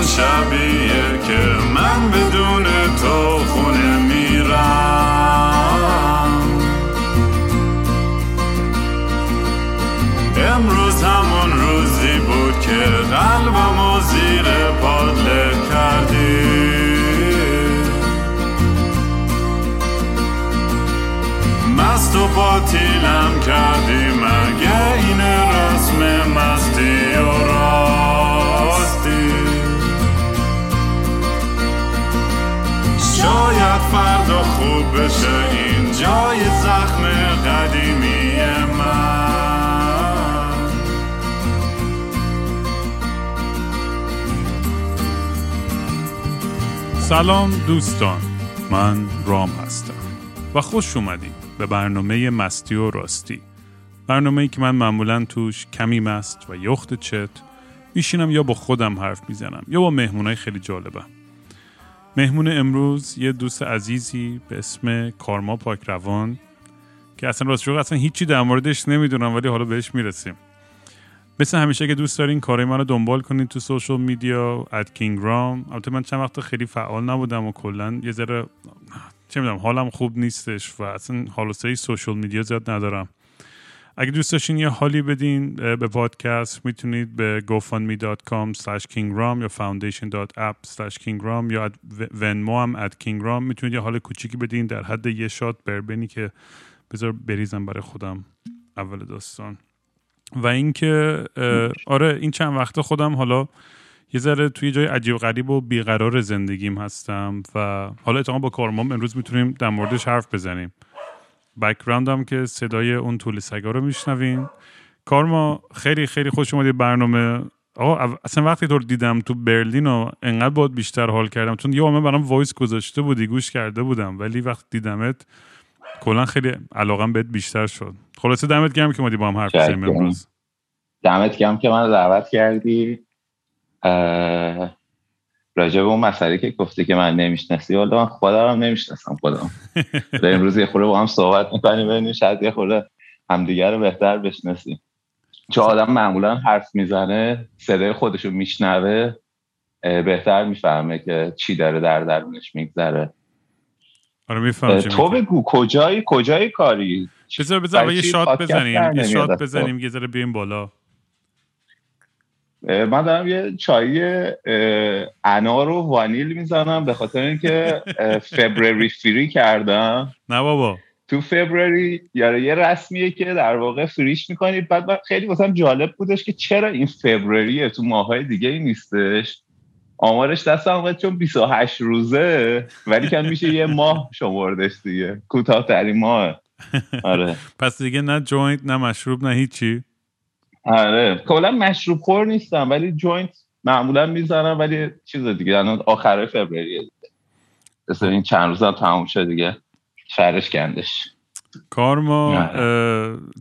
همون شبیه که من بدون تو خونه میرم. امروز همون روزی بود که قلبم و زیر پادله کردی. مست و باطیلم کردی مگه بشه این جای زخم قدیمی سلام دوستان من رام هستم و خوش اومدید به برنامه مستی و راستی. برنامه ای که من معمولا توش کمی مست و یخت چت میشینم یا با خودم حرف می‌زنم یا با مهمونای خیلی جالبم. مهمون امروز یه دوست عزیزی به اسم کارما پاک روان که اصلا راست اصلا هیچی در موردش نمی‌دونم ولی حالا بهش می‌رسیم. مثل همیشه که دوست دارین کارهای من رو دنبال کنین تو سوشال میدیا ات کینگ رام البته من چند وقت خیلی فعال نبودم و کلا یه ذره چه می‌دونم حالم خوب نیستش و اصلا حال سوشال میدیا زیاد ندارم. اگه دوست داشتین یه حالی بدین به پادکست می‌تونید به gofundme.com slash kingram یا foundation.app slash kingram یا ونمو هم at kingram می‌تونید یه حال کوچیکی بدین در حد یه شات بربنی که بذار بریزم برای خودم اول داستان. و اینکه آره این چند وقت خودم حالا یه ذره توی جای عجیب غریب و بیقرار زندگیم هستم و حالا اتفاقا با کارمام امروز می‌تونیم در موردش حرف بزنیم. بکراندم که صدای اون طول سگا رو میشنوین. کارما خیلی خیلی خوش اومدی برنامه. آقا اصلا وقتی تو دیدم تو برلین و انقدر باید بیشتر حال کردم چون یه همه برام وایس گذاشته بودی گوش کرده بودم ولی وقتی دیدمت کلا خیلی علاقم بهت بیشتر شد. خلاصه دمت گرم که مادی با هم حرف بزنیم امروز. دمت گرم که من دعوت کردی. راجع به اون مسئله که گفته که من نمی‌شناسی حالا من خودم هم نمی‌شناسم خودم. امروز یه خورده با هم صحبت می‌کنیم ببینیم شاید یه خورده همدیگه رو بهتر بشناسیم. چون آدم معمولا حرف می‌زنه صدای خودشو میشنوه بهتر می‌فهمه که چی داره در درونش میگذره. آره میفهم تو بگو کجایی کجایی کاری؟ بذار بذار یه شات بزنیم یه شات بزنیم یه ذره بیایم بالا. من دارم یه چای انار و وانیل می‌زنم به خاطر اینکه فبروری فری کردم. نه بابا. تو February آره یه رسمیه که در واقع فریش می‌کنید بعد خیلی واسم جالب بودش که چرا این February ه؟ تو ماهای دیگه ای نیستش. آمارش دستم اومد چون 28 روزه ولی کم میشه یه ماه شمردش دیگه. کوتاه ترین ماه. آره. پس دیگه نه joint نه مشروب نه هیچی. آره. کلا مشروب خور نیستم ولی joint معمولا می‌زنم ولی چیز دیگه الان آخر فوریه. دیگه این چند روز هم تموم شد دیگه. شهرش گندش. کارما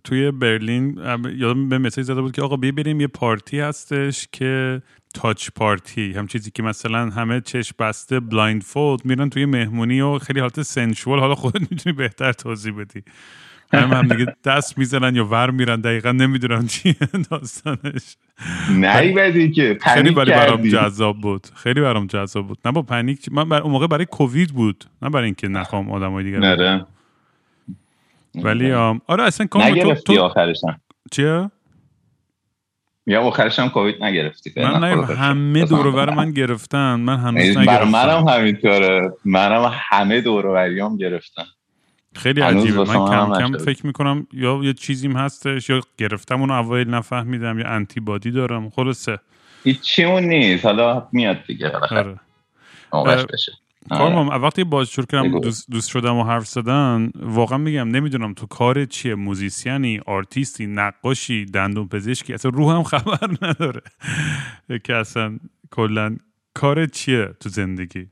توی برلین یادم به message زده بود که آقا بیا بریم یه پارتی هستش که touch party. هم چیزی که مثلا همه چشم بسته blindfold میرن توی مهمونی و خیلی حالت sensual. حالا خودت می‌تونی بهتر توضیح بدی. هم هم دیگه دست می‌زنن یا ور میرن دقیقا نمی‌دونم چی داستانش. نه بدی که خیلی برای برام جذاب بود. خیلی برام جذاب بود. نه با پنیک من بر... اون موقع برای کووید بود. نه برای اینکه نخوام آدمای دیگه نره ولی آره اصلا کام نگرفتی تو... آخرش چیه یا آخرش هم کووید نگرفتی من نه همه دور من گرفتن. من هنوز نگرفتم. منم همینطوره. منم همه دور گرفتن. خیلی عجیبه. من کم کم فکر می‌کنم یا یه چیزیم هستش یا گرفتم اونو اوایل نفهمیدم یا انتی بادی دارم. خلاصه. هیچیمون نیست. حالا میاد دیگه آره. بشه. کارمام وقتی بازجور کردم دوست, دوست شدم و حرف زدن واقعا میگم نمی‌دونم تو کار چیه. موزیسیانی آرتیستی نقاشی دندون پزشکی اصلا روحم خبر نداره. که اصلا کلا کار چیه تو زندگی؟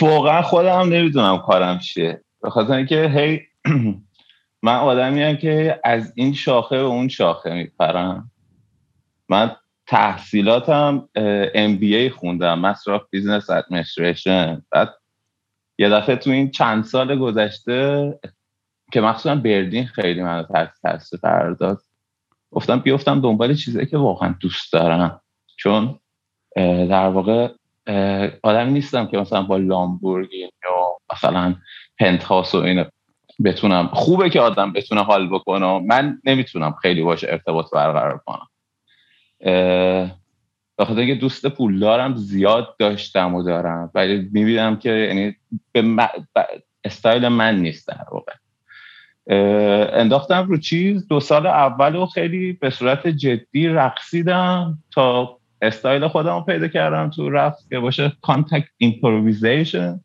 واقعا خودم نمی‌دونم کارم چیه. به خاطر اینکه هی من آدمی هم که از این شاخه به اون شاخه میپرم. من تحصیلاتم MBA خوندم Master of Business Administration بعد یه دفعه تو این چند سال گذشته که مخصوصا برلین خیلی من تحت تاثیر قرار داد گفتم بیفتم دنبال چیزایی که واقعا دوست دارم. چون در واقع آدمی نیستم که مثلا با لامبورگینی یا مثلا penthouse و اینو بتونم خوبه که آدم بتونه حال بکنه. من نمی‌تونم خیلی باشه ارتباط برقرار کنم. بخاطر اینکه دوست پولدارم زیاد داشتم و دارم. ولی می‌بینم که یعنی به استایل من نیست در واقع. انداختم رو چیز. دو سال اول و خیلی به صورت جدی رقصیدم تا استایل خودم پیدا کردم تو رقص که باشه contact improvisation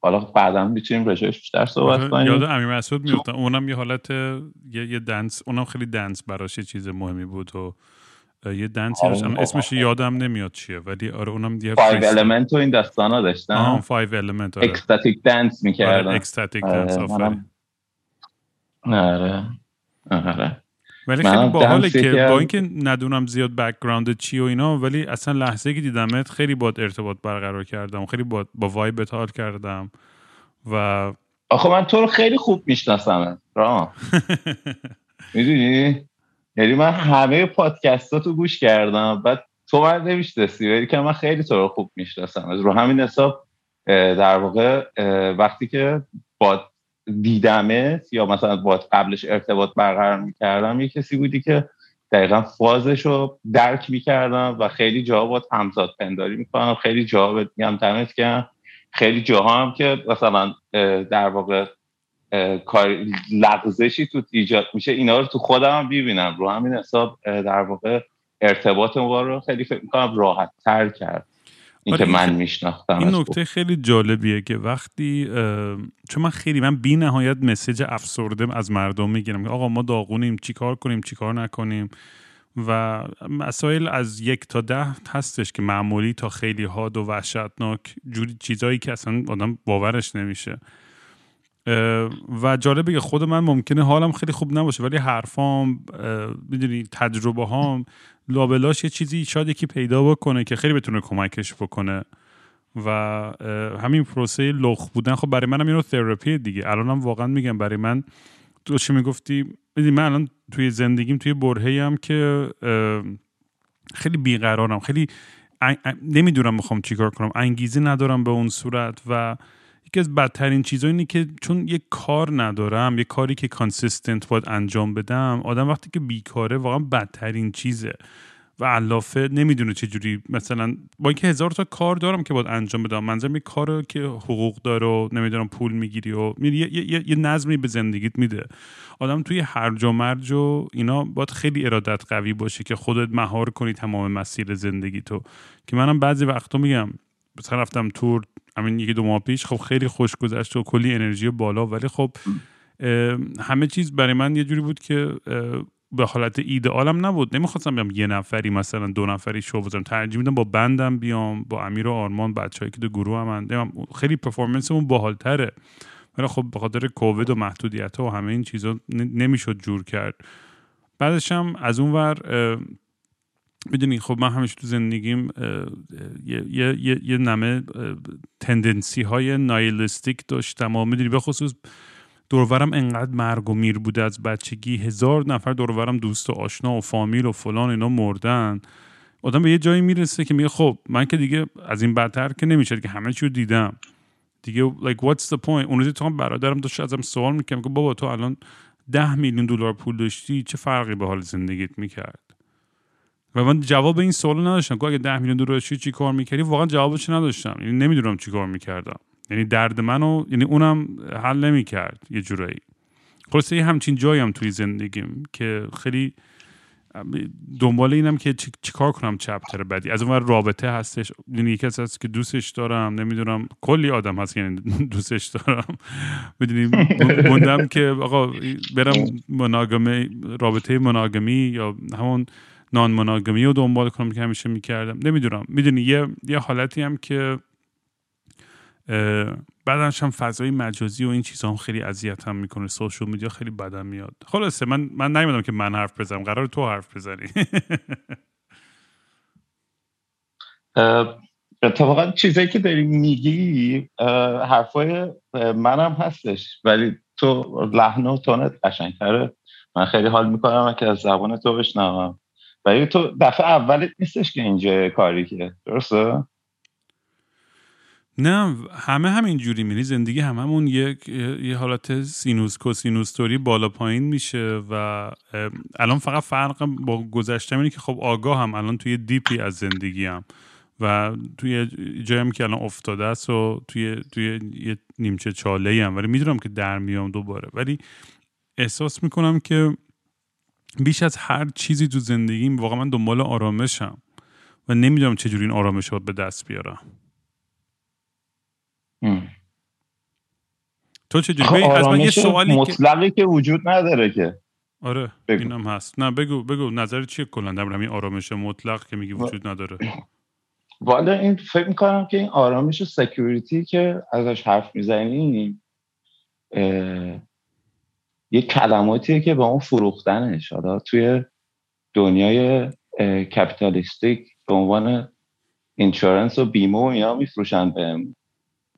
حالا بعدا می‌تونیم راجعش بیشتر صحبت کنیم. یاد امیر مسعود میفتم اونم یه حالت یه, یه dance اونم خیلی dance براش یه چیز مهمی بود و یه dance ی آره اسمش یادم نمیاد چیه ولی آره اونم یه five element و این داستانا داشتن. آه five element آره. ecstatic dance می‌کردن. آره ecstatic dance آفرین. آره آره. ولی خیلی باحاله که با اینکه ندونم زیاد background چی و اینا ولی اصلا لحظه که دیدمت خیلی باهات ارتباط برقرار کردم. خیلی با با vibe حال کردم و آخه من تو رو خیلی خوب می‌شناسم را می‌دونی؟ یعنی من همه پادکستاتو گوش کردم بعد تو من نمی‌شناسی ولی که من خیلی تو رو خوب می‌شناسم رو همین حساب در واقع وقتی که با دیدمت یا مثلا با قبلش ارتباط برقرار می‌کردم یه کسی بودی که دقیقا فازش رو درک می‌کردم و خیلی جا با همزاد پنداری می‌کنم. خیلی جا میگم دمت که خیلی جاها هم که مثلا در واقع کار لغزشی تو ایجاد میشه اینا رو تو خودم هم ببینم رو همین حساب در واقع ارتباط رو خیلی فکر می‌کنم راحت تر کرد. این که من میشناختم این نکته خیلی جالبیه که وقتی چون من خیلی من بی نهایت مسیج افسرده از مردم می‌گیرم آقا ما داغونیم چیکار کنیم چیکار نکنیم؟ و مسائل از یک تا ده هستش که معمولی تا خیلی حاد و وحشتناک جوری چیزایی که اصلا آدم باورش نمیشه. و جالبه که خود من ممکنه حالم خیلی خوب نباشه ولی حرفام می‌دونی تجربه هام لابلاش یه چیزی شاید یکی پیدا بکنه که خیلی بتونه کمکش بکنه. و همین پروسه لخ بودن خب برای منم اینو تراپی دیگه. الانم واقعا میگم برای من تو چی می‌گفتی؟ من الان توی زندگیم توی برهه هم که خیلی بیقرارم خیلی نمی‌دونم می‌خوام چیکار کنم. انگیزه ندارم به اون صورت و یکی از بدترین چیزا اینه که چون یه کار ندارم یه کاری که کانسیستنت باید انجام بدم آدم وقتی که بیکاره واقعا بدترین چیزه. و علافه نمی‌دونه چه جوری مثلا با اینکه هزار تا کار دارم که باید انجام بدم منظرم یه کار که حقوق داره و نمی‌دونم پول می‌گیری و یه, یه،, یه،, یه نظمی به زندگیت میده. آدم توی هرج و مرج و اینا باید خیلی ارادت قوی باشه که خودت مهار کنی تمام مسیر زندگی تو که منم بعضی وقتا میگم مثلا رفتم تور همین یکی دو ماه پیش. خب خیلی خوش گذشت و کلی انرژی بالا. ولی خب همه چیز برای من یه جوری بود که به حالت ایدئالم نبود. نمی‌خواستم بیام یه نفری مثلا دو نفری شو بزنم ترجیح میدم با بندم بیام با امیر و آرمان بچه‌ای که دو گروه هم خیلی پرفورمنسمون باحالتره. ولی خب به خاطر کووید و محدودیت و همه این چیزا نمی‌شد جور کرد. بعدش هم از اون ور می‌دونی خب من همیشه تو زندگیم یه, یه،, یه،, نمه تندنسی های نایلستیک داشتم و می‌دونی به خصوص دورورم انقدر مرگ و میر بوده از بچگی هزار نفر دورورم دوست و آشنا و فامیل و فلان اینا مردن. آدم به یه جایی می‌رسه که میگه خب من که دیگه از این بدتر که نمیشه که همه چی رو دیدم. دیگه like what's the point اون روزی تو برادرم داشت ازم سوال می‌کنم که بابا تو الان ده میلیون دلار پول داشتی چه فرقی به حال زندگیت می‌کرد؟ و من جواب این سوال نداشتم. که اگه 10 میلیون دلار چی کار می‌کردی؟ واقعا جوابش نداشتم. یعنی نمی‌دونم چی کار می‌کردم. یعنی درد منو یعنی اونم حل نمی‌کرد یه جورایی. خلاصه یه همچین جایی هم توی زندگیم که خیلی دنبال اینم که چی, کار کنم چپتر بعدی. از اون رابطه هستش. یعنی یکی هست که دوستش دارم. نمی‌دونم. کلی آدم هست یعنی دوستش دارم. می‌دونی؟ موندم که آقا برم مناگمه رابطه مناگمی یا همون نان مناگمی رو دنبال کنم که همیشه می‌کردم. نمی‌دونم. می‌دونی یه یه حالتی هم که بعدش هم فضای مجازی و این چیزها هم خیلی اذیت هم می‌کنه. سوشال میدیا خیلی بدم میاد. خلاصه من من نمی‌دونم که من حرف بزنم. قرار تو حرف بزنی. اتفاقا چیزایی که داری میگی حرفای منم هستش. ولی تو لحن و تونت قشنگتره. من خیلی حال می‌کنم که از زبان تو بشنوم. ولی تو دفعه اولت نیستش که اینجا کاری که. درسته؟ نه همه همین جوری میری. زندگی هممون یک یه حالت سینوس کوسینوستوری بالا پایین میشه و الان فقط فرق با گذشته اینه که خب آگاه هم الان توی دیپی از زندگی هم. و توی جایی که الان افتاده است و توی توی یه نیمچه چاله هم. ولی می‌دونم که در میام دوباره. ولی احساس می‌کنم که بیش از هر چیزی تو زندگیم واقعا من دنبال آرامشم و نمی‌دونم چجوری این آرامش رو به دست بیارم. تو چجوری؟ از من یه سوالی مطلقی که... وجود نداره که. آره بگو. اینم هست. نه بگو بگو. نظر چیه کلا؟ در همین آرامش مطلق که میگی وجود نداره. والا این فکر می‌کنم که این آرامش و security که ازش حرف می‌زنیم یه کلماتیه که با اون فروختنش. حالا توی دنیای capitalistic به عنوان insurance و بیمه و اینا میفروشن به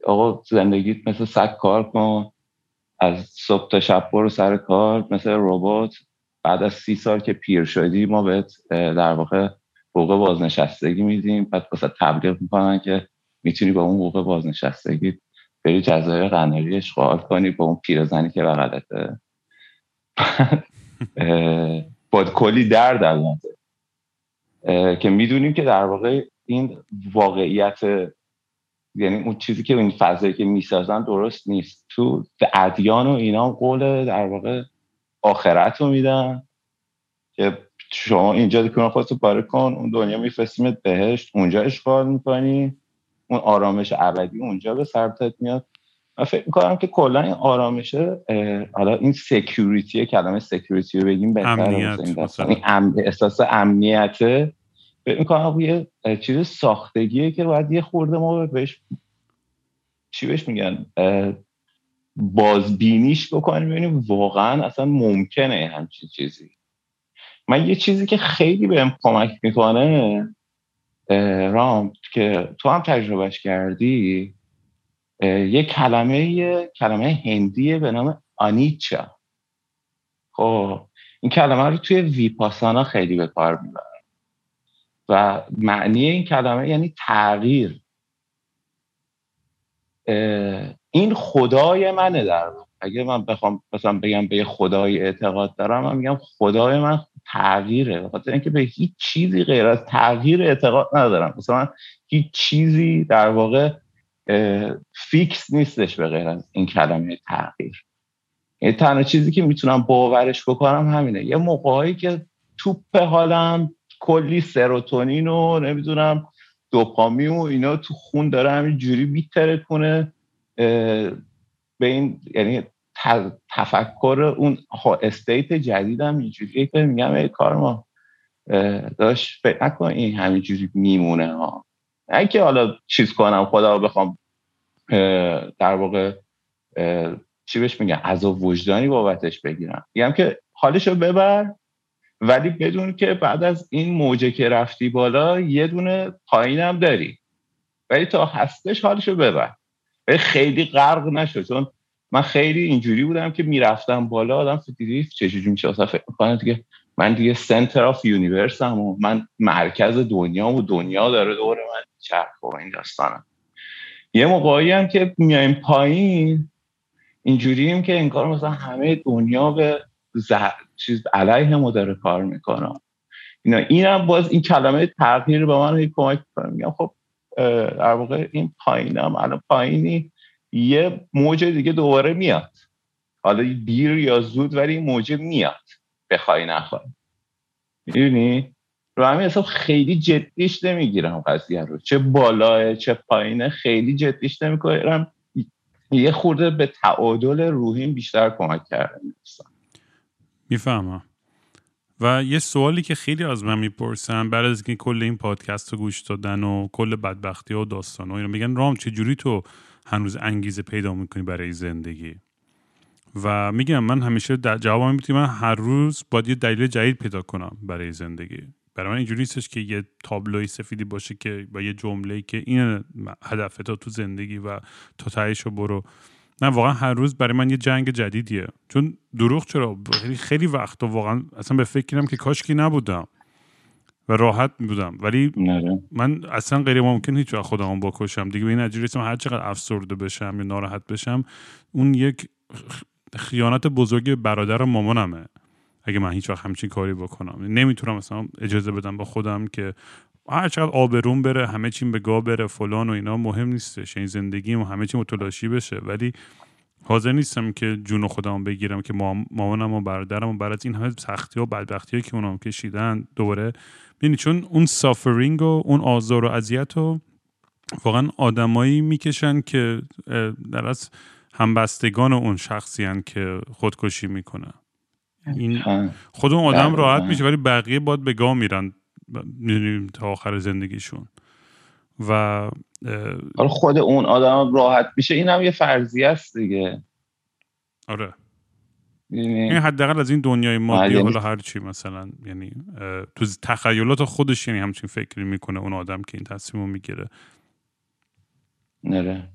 آقا زندگیت مثل سگ کار کن. از صبح تا شب برو سر کار مثل ربات. بعد از سی سال که پیر شدی ما بهت در واقع حقوق بازنشستگی میدیم. بعد واسه تبلیغ می‌کنن که می‌تونی با اون حقوق بازنشستگی بری جزایر قناری اشغال کنی با اون پیرزنی که بغلته. با کلی درد البته که می‌دونیم که در واقع این واقعیت یعنی اون چیزی که این فضایی که می‌سازن درست نیست. تو ادیان و اینا قول در واقع آخرت رو میدن. که شما اینجا دکون خودتو پاره کن اون دنیا میفرستیمت بهشت اونجا عشق و حال می‌کنی اون آرامش ابدی اونجا به سرتت میاد. من فکر می‌کنم که کلا این آرامشه حالا این security کلمه security رو بگیم بهتر امنیت این ام... احساس امنیته. فکر می‌کنم یه چیز ساختگیه که باید یه خورده ما بهش چی بهش میگن بازبینیش بکنیم ببینیم واقعا اصلا ممکنه همچین چیزی. من یه چیزی که خیلی بهم کمک می‌کنه رام که تو هم تجربهش کردی یه کلمه کلمه هندیه به نام آنیچا. خب این کلمه رو توی ویپاسانا خیلی به کار می‌برن. و معنی این کلمه یعنی تغییر. این خدای منه در اگه من بخوام مثلا بگم به خدای اعتقاد دارم من میگم خدای من تغییره. بخاطر اینکه به هیچ چیزی غیر از تغییر اعتقاد ندارم. مثلا هیچ چیزی در واقع فیکس نیستش به غیر از این کلمه تغییر. یعنی تنها چیزی که می‌تونم باورش بکنم همینه. یه موقعی که توپ حالم کلی سروتونین و نمی‌دونم دوپامی و اینا تو خون داره همین جوری میتره کنه به این یعنی تفکر اون استیت جدیدم اینجوریه که میگم ای کار ما داشت فکر نکن این همینجوری میمونه ها. اگه حالا چیز کنم خدا رو بخوام در واقع چی بهش میگن از وجدانی بابتش بگیرم. میگم که حالشو ببر ولی بدون که بعد از این موجه که رفتی بالا یه دونه پایینم داری. ولی تا هستش حالشو ببر. ولی خیلی غرق نشد چون من خیلی اینجوری بودم که می‌رفتم بالا آدم دیدی چجوری میشه اصلا فکر می‌کنم دیگه. من دیگه center of universe م و من مرکز دنیا و دنیا داره دور من چرخ و این داستانم. یه موقعی هم که میایم پایین اینجوریم که انگار مثلا همه دنیا به چیز علیه ما داره کار می‌کنه. اینا اینم باز این کلمه تغییر به من کمک می‌کنه. میگم خب در واقع این پایینم الان پایینی. یه موج دیگه دوباره میاد. حالا دیر یا زود ولی این موج میاد. بخوای نخوای. می‌دونی؟ رو همین حساب خیلی جدیش نمی‌گیرم قضیه رو. چه بالاه چه پایینه خیلی جدیش نمی‌کنم یه خورده به تعادل روحیم بیشتر کمک کرده. می‌فهمم. و یه سوالی که خیلی از من می‌پرسن بعد از اینکه کل این پادکست رو گوش دادن و کل بدبختی و داستان و اینا میگن رام چجوری تو هنوز انگیزه پیدا می‌کنی برای زندگی؟ و میگم من همیشه جواب می‌تونم من هر روز باید یه دلیل جدید پیدا کنم برای زندگی. برای من اینجوری نیستش که یه تابلوی سفیدی باشه که با یه جمله که این هدف تو تو زندگی و تا تهش برو. نه واقعا هر روز برای من یه جنگ جدیدیه. چون دروغ چرا؟ خیلی خیلی وقت واقعا اصلا به فکرم که کاشکی نبودم و راحت بودم. ولی نره. من اصلا غیر ممکن هیچ وقت خودمو بکشم. دیگه به این هر چقدر افسرده بشم یا ناراحت بشم اون یک خیانت بزرگ برادر و مامانمه. اگه من هیچ وقت همچین کاری بکنم. نمی‌تونم مثلا اجازه بدم با خودم که هر چقدر آبروم بره همه چیم به گاه بره فلان و اینا مهم نیستش. این زندگیم و همه چی متلاشی بشه. ولی حاضر نیستم که جون خودم بگیرم که مام- مامانم و برادرم و از این همه سختی و بدبختی که اونام کشیدن دوباره. یعنی چون اون سافرینگ و اون آزار و اذیت رو واقعا آدمایی می‌کشن که در از همبستگان اون شخصی هن که خودکشی می‌کنن این ها. خود اون آدم بله، راحت بله. میشه ولی بقیه باید به گاه میرن ب- می‌دونی، تا آخر زندگیشون و خود اون آدم راحت میشه این هم یه فرضیه است دیگه آره می‌دونی؟ این حداقل از این دنیای مادی بله. حالا هر چی مثلا یعنی تو تخیلات خودش یعنی همچین فکری می‌کنه اون آدم که این تصمیم رو می‌گیره نره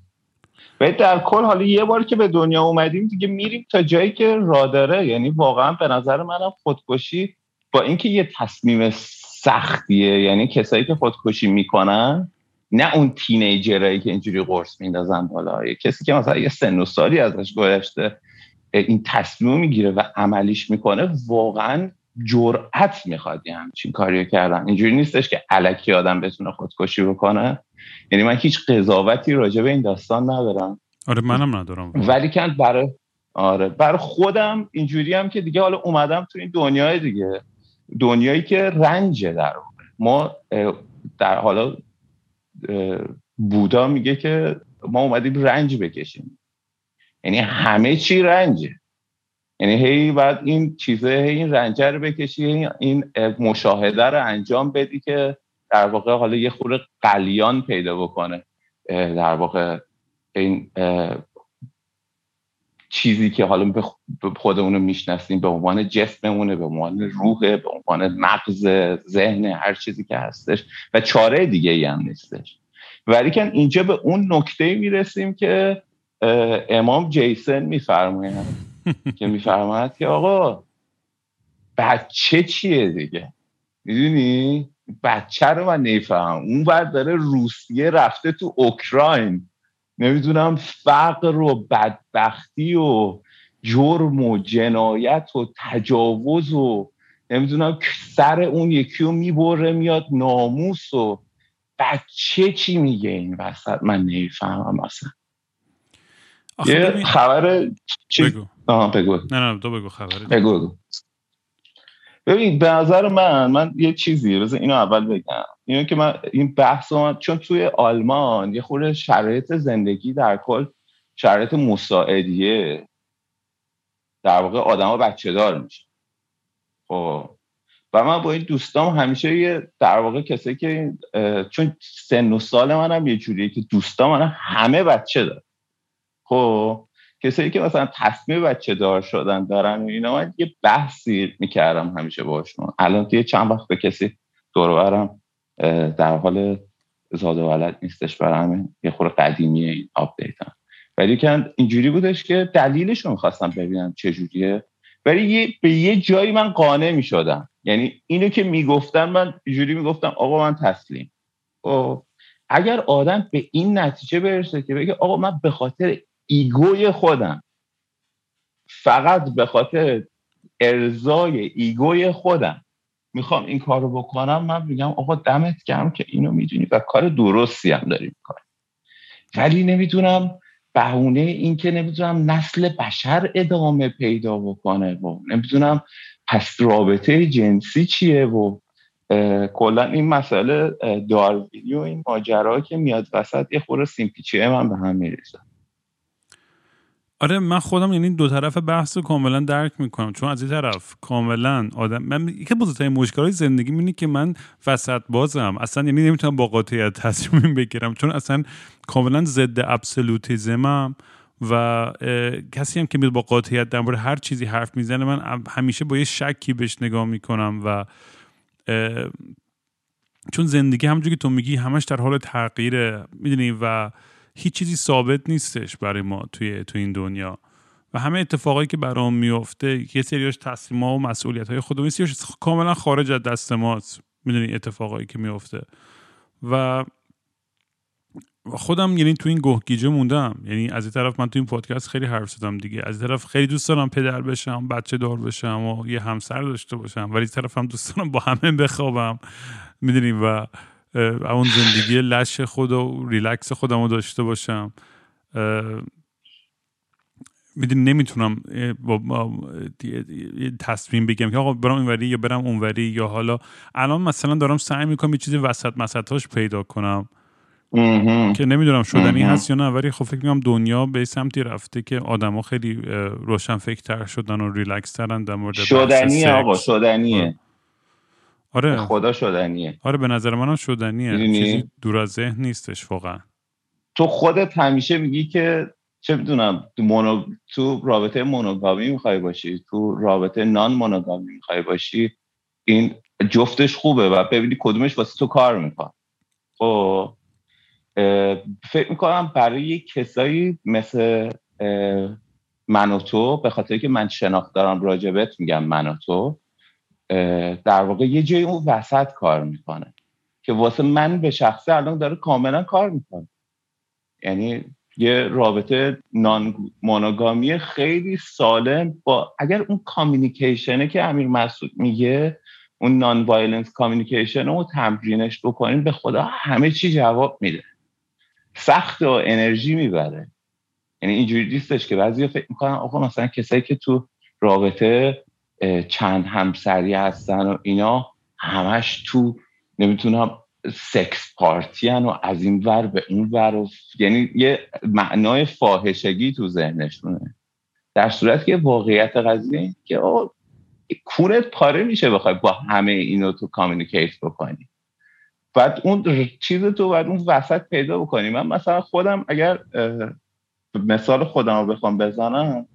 و در کل حالا یه بار که به دنیا اومدیم دیگه میریم تا جایی که را داره یعنی واقعا به نظر منم خودکشی با اینکه یه تصمیم سختیه یعنی کسایی که خودکشی می‌کنن نه اون تینیجرایی که اینجوری قرص میندازن بالا. کسی که مثلا یه سن و سالی ازش گذشته این تصمیم می‌گیره و عملیش می‌کنه واقعا جرأت می‌خواد یه همچین کاریو کردن. اینجوری نیستش که علکی آدم بتونه خودکشی بکنه. یعنی من هیچ قضاوتی راجع به این داستان ندارم. آره منم ندارم. ولی کن برای آره برای خودم اینجوری هم که دیگه حالا اومدم تو این دنیای دیگه. دنیایی که رنجه در ما در حالا بودا میگه که ما اومدیم رنج بکشیم. یعنی همه چی رنجه یعنی هی بعد این چیزه هی این رنجه رو بکشی این اه، مشاهده رو انجام بدی که در واقع حالا یه خورده قلیان پیدا بکنه در واقع این چیزی که حالا خودمون رو می‌شناسیم به عنوان جسممونه به عنوان روحه به عنوان مغز ذهن هر چیزی که هستش و چاره دیگه ای هم نیستش. ولی کن اینجا به اون نکته می‌رسیم که امام جیسن میفرمایند که میفرماید که آقا بچه چیه دیگه؟ می‌دونی؟ بچه رو من نمی‌فهمم. اون بر داره روسیه رفته تو اوکراین. نمی‌دونم فقر و بدبختی و جرم و جنایت و تجاوز و نمی‌دونم سر اون یکی رو می‌بره میاد ناموس و بچه چی میگه این وسط؟ من نمی‌فهمم اصلا. یه ببین- خبر چیز بگو. بگو نه نه تو بگو خبره بگو بگو. ببین به نظر من من یه چیزی بذار اینو اول بگم. اینو که من این بحث من- چون توی آلمان یه خورده شرایط زندگی در کل شرایط مساعدیه. در واقع آدما بچه دار میشه. خب. و من با این دوستام همیشه یه در واقع کسایی که چون سن و سال منم یه جوریه که دوستام من همه بچه دار خب. کسایی که مثلا تصمیم بچه دار شدن دارن اینا من یه بحثی می‌کردم همیشه باشون الان توی چند وقت به کسی دور و برم اه، در حال زاد و ولد نیستش برای یه خورده قدیمیه این آپدیت هم ولی که اینجوری بودش که دلیلش رو می‌خواستم ببینم چجوریه ولی یه به یه جایی من قانع می‌شدم. یعنی اینو که می‌گفتن من اینجوری می‌گفتم آقا من تسلیم. خب اگر آدم به این نتیجه برسه که بگه آقا من به خاطر ego ی خودم. فقط به خاطر ارضای ego ی خودم. می‌خوام این کار رو بکنم من میگم آقا دمت گرم که اینو می‌دونی و کار درستی هم داری می‌کنی ولی نمی‌دونم بهونه این که نمی‌دونم نسل بشر ادامه پیدا بکنه و نمی‌دونم پس رابطه جنسی چیه و کلا این مسئله داروینی و این ماجرا که میاد وسط یه خورده سیمپیچیه من به هم میریزه. آره من خودم یعنی دو طرف بحث رو کاملا درک می‌کنم. چون از این طرف کاملا آدم من یکی بزرگترین مشکلات زندگی اینه که من وسط بازم. اصلا یعنی نمی‌تونم با قاطعیت تصمیم بگیرم. چون اصلا کاملا ضد ابسولوتیزمم و کسی هم که میاد با قاطعیت در مورد هر چیزی حرف می‌زنه من همیشه با یه شکی بهش نگاه می‌کنم و چون زندگی همونجوری که تو میگی همش در حال تغییره می‌دونی؟ و هیچ چیزی ثابت نیستش برای ما توی تو این دنیا. و همه اتفاقایی که برام میفته یه سریاش تصمیم و مسئولیت های خودمون سریاش کاملا خارج از دست ماست. می‌دونی اتفاقایی که میفته و خودم یعنی تو این گهگیجه موندم. یعنی از این طرف من تو این پادکست خیلی حرف زدم دیگه. از این طرف خیلی دوست دارم پدر بشم بچه دار بشم و یه همسر داشته باشم. ولی طرف هم دوست دارم با همه بخوابم. می‌دونی؟ و اون زندگی لش خود و ریلکس خودم رو داشته باشم. می‌دونی نمی‌تونم با تصمیم بگم که آقا برم اینوری یا برم اونوری یا حالا. الان مثلا دارم سعی می‌کنم یه چیزی وسط مسطاش پیدا کنم. که نمی‌دونم شدنی هست یا نه ولی خب فکر می‌کنم دنیا به سمتی رفته که آدما خیلی روشن فکر شدن و ریلکس ترن در مورد شدنیه آقا شدنیه. آره. خدا شدنیه. آره به نظر منم شدنیه. چیزی دور از ذهن نیستش واقعا. تو خودت همیشه میگی که چه می‌دونم تو, مونو... تو رابطه مونوگامی می‌خوای باشی تو رابطه نان مونوگامی می‌خوای باشی این جفتش خوبه و ببینی کدومش واسه تو کار می‌کنه. خب فکر می‌کنم برای کسایی مثل من و تو به خاطر که من شناخت دارم راجبت میگم من و تو در واقع یه جایی اون وسط کار می‌کنه که واسه من به شخصه الان داره کاملا کار می‌کنه. یعنی یه رابطه non-monogamy خیلی سالم با اگر اون communication ه که امیر مسعود میگه اون non-violence communication رو تمرینش بکنیم به خدا همه چی جواب میده. سخت و انرژی می‌بره. یعنی اینجوری نیستش که بعضی فکر می‌کنن آقا مثلا کسایی که تو رابطه چند همسری هستن و اینا همش تو نمی‌تونم سکس پارتی و از این ور به اون ور و یعنی یه معنای فاحشگی تو ذهنشونه. در صورت که واقعیت قضیه که آقا کونت پاره میشه بخوای با همه اینو تو communicate بکنی. بعد اون چیز تو باید اون وسط پیدا بکنی. من مثلا خودم اگر مثال خودم رو بخوام بزنم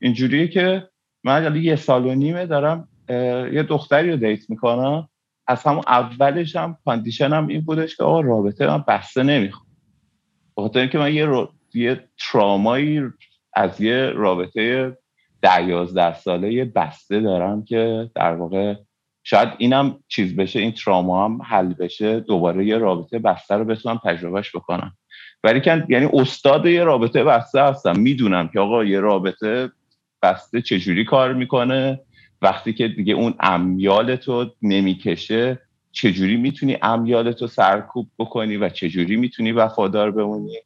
اینجوریه که من یه سال و نیمه دارم یه دختری رو دیت می‌کنم. از همون اولش هم کاندیشنم این بودش که آقا رابطه من بسته نمی‌خوام بخاطر اینکه من یه, رو... یه ترامایی از یه رابطه ده یازده ساله بسته دارم که در واقع شاید اینم چیز بشه این تراما هم حل بشه دوباره یه رابطه بسته رو بتونم تجربهش بکنم. ولی که یعنی استاد یه رابطه بسته هستم. می‌دونم که آقا یه رابطه بسته چجوری کار می‌کنه؟ وقتی که دیگه اون امیال تو نمی‌کشه چجوری می‌تونی امیال تو سرکوب بکنی و چجوری می‌تونی وفادار بمونی؟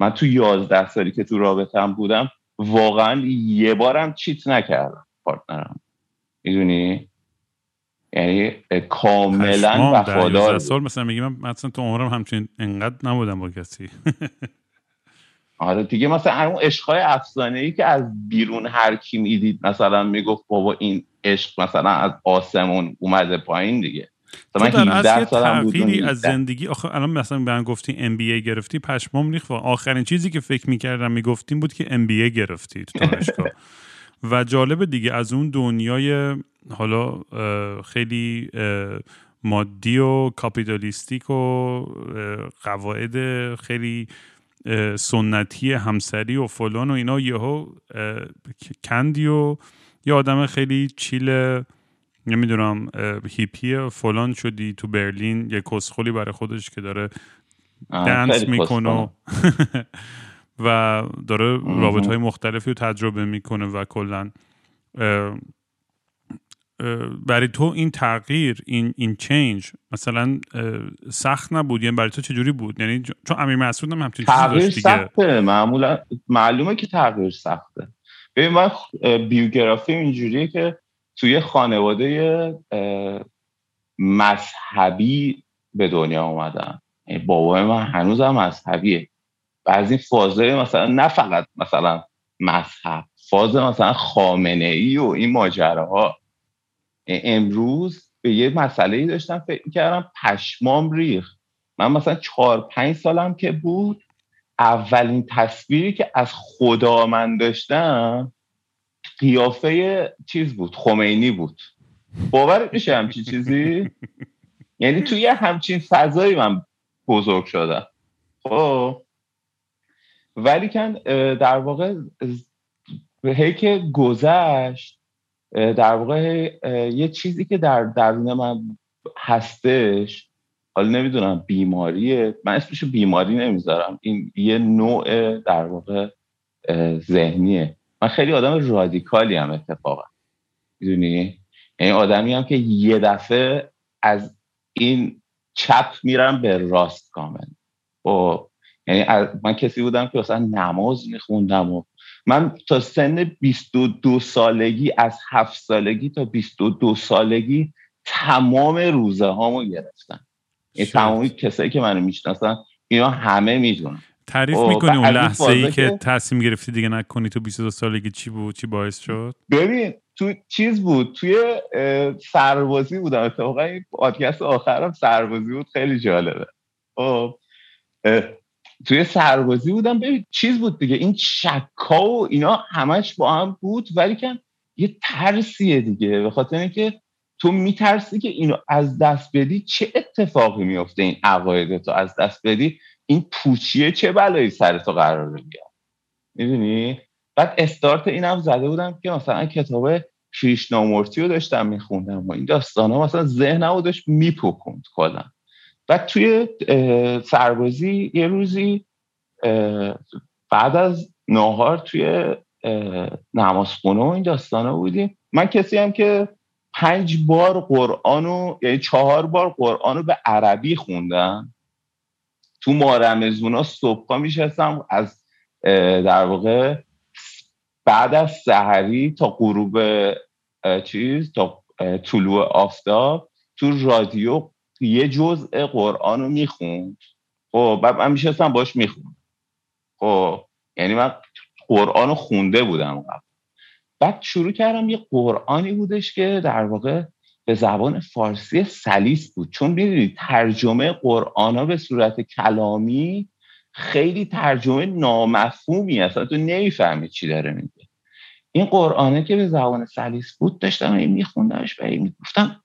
من تو یازده سالی که تو رابطه بودم واقعا یه بارم چیت نکردم پارتنرم. می‌دونی؟ یعنی کاملا وفادار سال مثلا میگم من مثلا تو عمرم همچین انقدر نبودم با کسی. آره دیگه مثلا اون عشقای افسانه ای که از بیرون هر کی می‌دید مثلا می‌گفت بابا این عشق مثلا از آسمون اومده پایین دیگه. تو در یه تغییری از زندگی آخه الان مثلا به من گفتی ام بی ای گرفتی پشمام ریخت آخرین چیزی که فکر می‌کردم می‌گفتیم بود که ام بی ای گرفتی تو دانشگاه. و جالب دیگه از اون دنیای حالا خیلی مادی و کاپیتالیستیک و قواعد خیلی سنتی همسری و فلان و اینا یهو کندی و یه آدم خیلی چیل نمی‌دونم هیپی فلان شدی تو برلین یه کسخولی برای خودش که داره دنس می‌کنه و داره رابط های مختلفی رو تجربه می‌کنه و کلا برای تو این تغییر این این چینج مثلا سخت نبود؟ یعنی برای تو چجوری بود؟ یعنی چون امیر مسعود هم همچین تغییر سخته. معمولا معلومه که تغییر سخته. ببین من بیوگرافی اینجوریه که توی خانواده مذهبی به دنیا اومدم. یعنی بابای من هنوزم مذهبیه. این فازه مثلا نه فقط مثلا مذهب فاز مثلا خامنه ای و این ماجراها. امروز به یه مسئله ای داشتم فکر کردم پشمام ریخ من مثلا چهار پنج سالم که بود اولین تصویری که از خدا من داشتم قیافه چیز بود خمینی بود. باور میشه همچین چیزی؟ یعنی توی همچین فضایی من بزرگ شدم. خب. ولی کن در واقع هی که گذشت در واقع یه چیزی که در درون من هستش حالا نمی‌دونم بیماریه. من اسمشو بیماری نمی‌ذارم. این یه نوع در واقع ذهنیه. من خیلی آدم رادیکالی هم اتفاقا. می‌دونی؟ یعنی آدمی هم که یه دفعه از این چپ میرم به راست کامل. و خب، یعنی من کسی بودم که مثلا نماز میخوندم و من تا سن 22 سالگی از 7 سالگی تا 22 سالگی تمام روزه هامو گرفتم. این تمامی کسایی که منو می‌شناسن اینا همه می‌دونن. تعریف خب، می‌کنی اون لحظه ای که تصمیم گرفتی دیگه نکنی تو 22 سالگی چی بود چی باعث شد؟ ببین تو چیز بود توی سربازی بودم. اتفاقا این پادکست آخرم سربازی بود. خیلی جالبه. خب توی سربازی بودم. ببین چیز بود دیگه این شکا و اینا همش با هم بود ولی که یه ترسیه دیگه. به خاطر اینکه تو میترسی که اینو از دست بدی چه اتفاقی میفته این عقاید تو؟ از دست بدی این پوچیه چه بلایی سر تو قرار بیاد می‌دونی؟ بعد استارت اینم زده بودم که مثلا کتاب کریشنامورتی رو داشتم میخوندم و این داستان ها مثلا ذهنم رو داشت میپکند کلا. بعد توی سربازی یه روزی بعد از ناهار توی نمازخونه و این داستانه بودیم. من کسی هم که پنج بار قرآن رو یعنی چهار بار قرآن رو به عربی خوندم. تو مارمزونا صبح میشستم از در واقع بعد از سحری تا غروب چیز تا طلوع آفتاب تو رادیو یه جزء قرآن رو می‌خوند خب بعد من میشستم باش می‌خوند خب یعنی من قرآن رو خونده بودم قبل بعد شروع کردم یه قرآنی بودش که در واقع به زبان فارسی سلیس بود. چون می‌دونید ترجمه قرآن ها به صورت کلامی خیلی ترجمه نامفهومی اصلا تو نمی‌فهمی چی داره میگه. این قرآنه که به زبان سلیس بود داشتم این میخوندمش و این می‌گفتم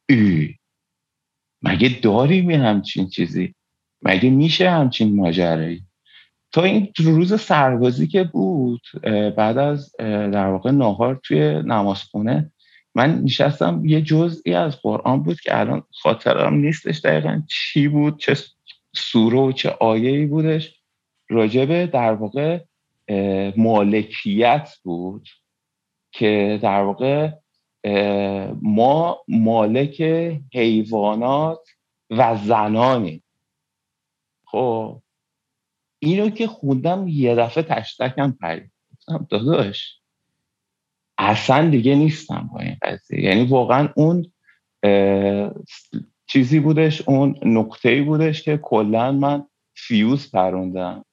مگه داریم همچین چیزی؟ مگه میشه همچین ماجرایی؟ تا این روز سربازی که بود بعد از در واقع ناهار توی نمازخونه من نشستم یه جزئی از قرآن بود که الان خاطرم نیستش دقیقا چی بود چه سوره و چه آیه‌ای بودش. راجبه در واقع مالکیت بود که در واقع ما مالک حیوانات و زنانی خب اینو که خوندم یه دفعه تشتکم پرید. داداش اصلا دیگه نیستم با این قضیه. یعنی واقعا اون چیزی بودش اون نقطه بودش که کلا من فیوز پروندم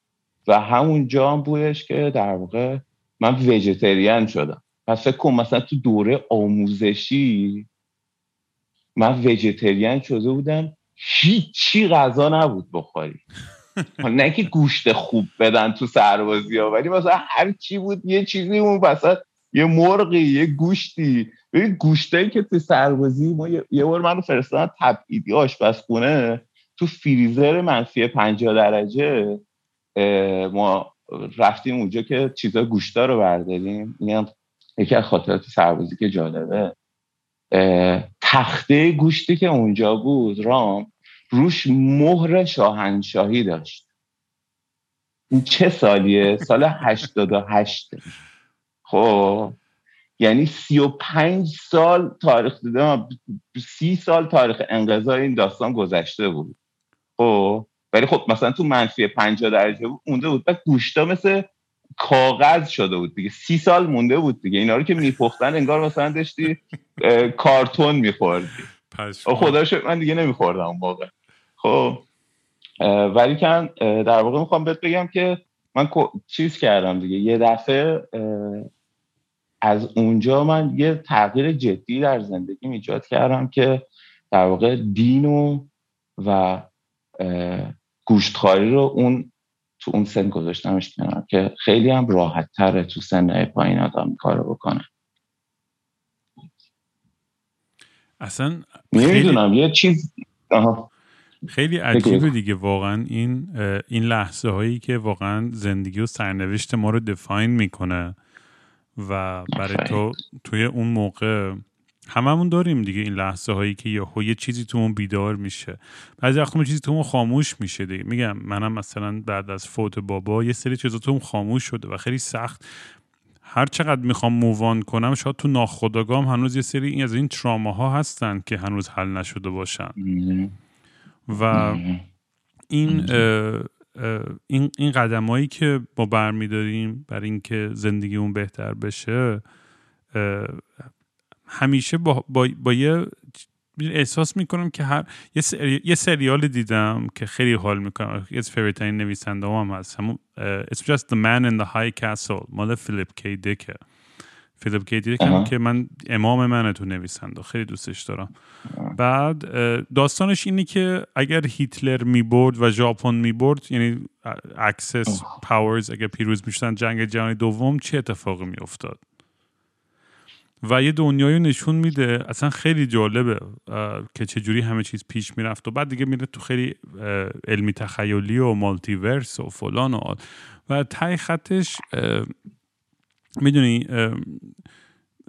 و همون جا بودش که در واقع من ویژیتریان شدم. پس فکر کن مثلا تو دوره آموزشی من ویژیتریان شده بودم هیچی غذا نبود بخوری. نه که گوشت خوب بدن تو سربازی ها ولی مثلا هر چی بود یه چیزی اون وسط یه مرغی یه گوشتی. ببین گوشتایی که تو سربازی ما یه بار منو فرستادن تبعیدی آشپزخونه. تو فریزر منفی 50 درجه ما رفتیم اونجا که چیزا گوشتا رو برداریم. این یکی از خاطرات سربازی که جالبه تخته گوشتی که اونجا بود رام روش مهر شاهنشاهی داشت. این چه سالیه؟ سال 88 خب یعنی سی و پنج سال تاریخ دیدم سی سال تاریخ انقضای این داستان گذشته بود. خب ولی خب مثلا تو منفی 50 درجه بود مونده بود. بعد گوشتا مثل کاغذ شده بود دیگه. سی سال مونده بود دیگه. اینا رو که میپختن انگار مثلا داشتی کارتون میخوردی. خدا شد من دیگه نمیخوردم اون موقع خب ولی کن در واقع می‌خوام بهت بگم که من چیز کردم دیگه. یه دفعه از اونجا من یه تغییر جدی در زندگی ایجاد کردم که در واقع دین و, و گوشتخاری رو اون تو اون سن گذاشتمش کنم که خیلی هم راحت تره تو سن پایین آدم کارو بکنه. اصلا نمی‌دونم یه چیز خیلی عجیبه دیگه واقعا این این لحظه هایی که واقعا زندگی و سرنوشت ما رو دفاین می‌کنه و برای تو توی اون موقع هممون داریم دیگه این لحظه هایی که یه یه چیزی تو اون بیدار میشه. بعضی وقتا چیزی تو اون خاموش میشه دیگه. میگم منم مثلا بعد از فوت بابا یه سری چیزا تو اون خاموش شده و خیلی سخت. هر چقدر می‌خوام مووان کنم شاید تو ناخودآگاهم هنوز یه سری این از این تراما هستن که هنوز حل نشده باشن. و این این این قدمایی که ما برمیداریم برای اینکه زندگی اون بهتر بشه همیشه با, با, با یه احساس می‌کنم که هر یه, سری... یه سریال دیدم که خیلی حال می‌کنم یه favorite این نویسنده هم هست. همون It's just the man in the high castle مال فیلیپ کی دیکه فیلیپ کی دیک که من امام منه تو نویسنده. خیلی دوستش دارم. بعد داستانش اینه که اگر هیتلر می‌برد و ژاپن می‌برد یعنی Axis powers اگر پیروز می‌شدن جنگ جهانی دوم چه اتفاقی میافتاد؟ و یه دنیایی نشون میده. اصلا خیلی جالبه که چجوری همه چیز پیش می‌رفت. و بعد دیگه میره تو خیلی علمی تخیلی و multiverse و فلان و و تا ته خطش می‌دونی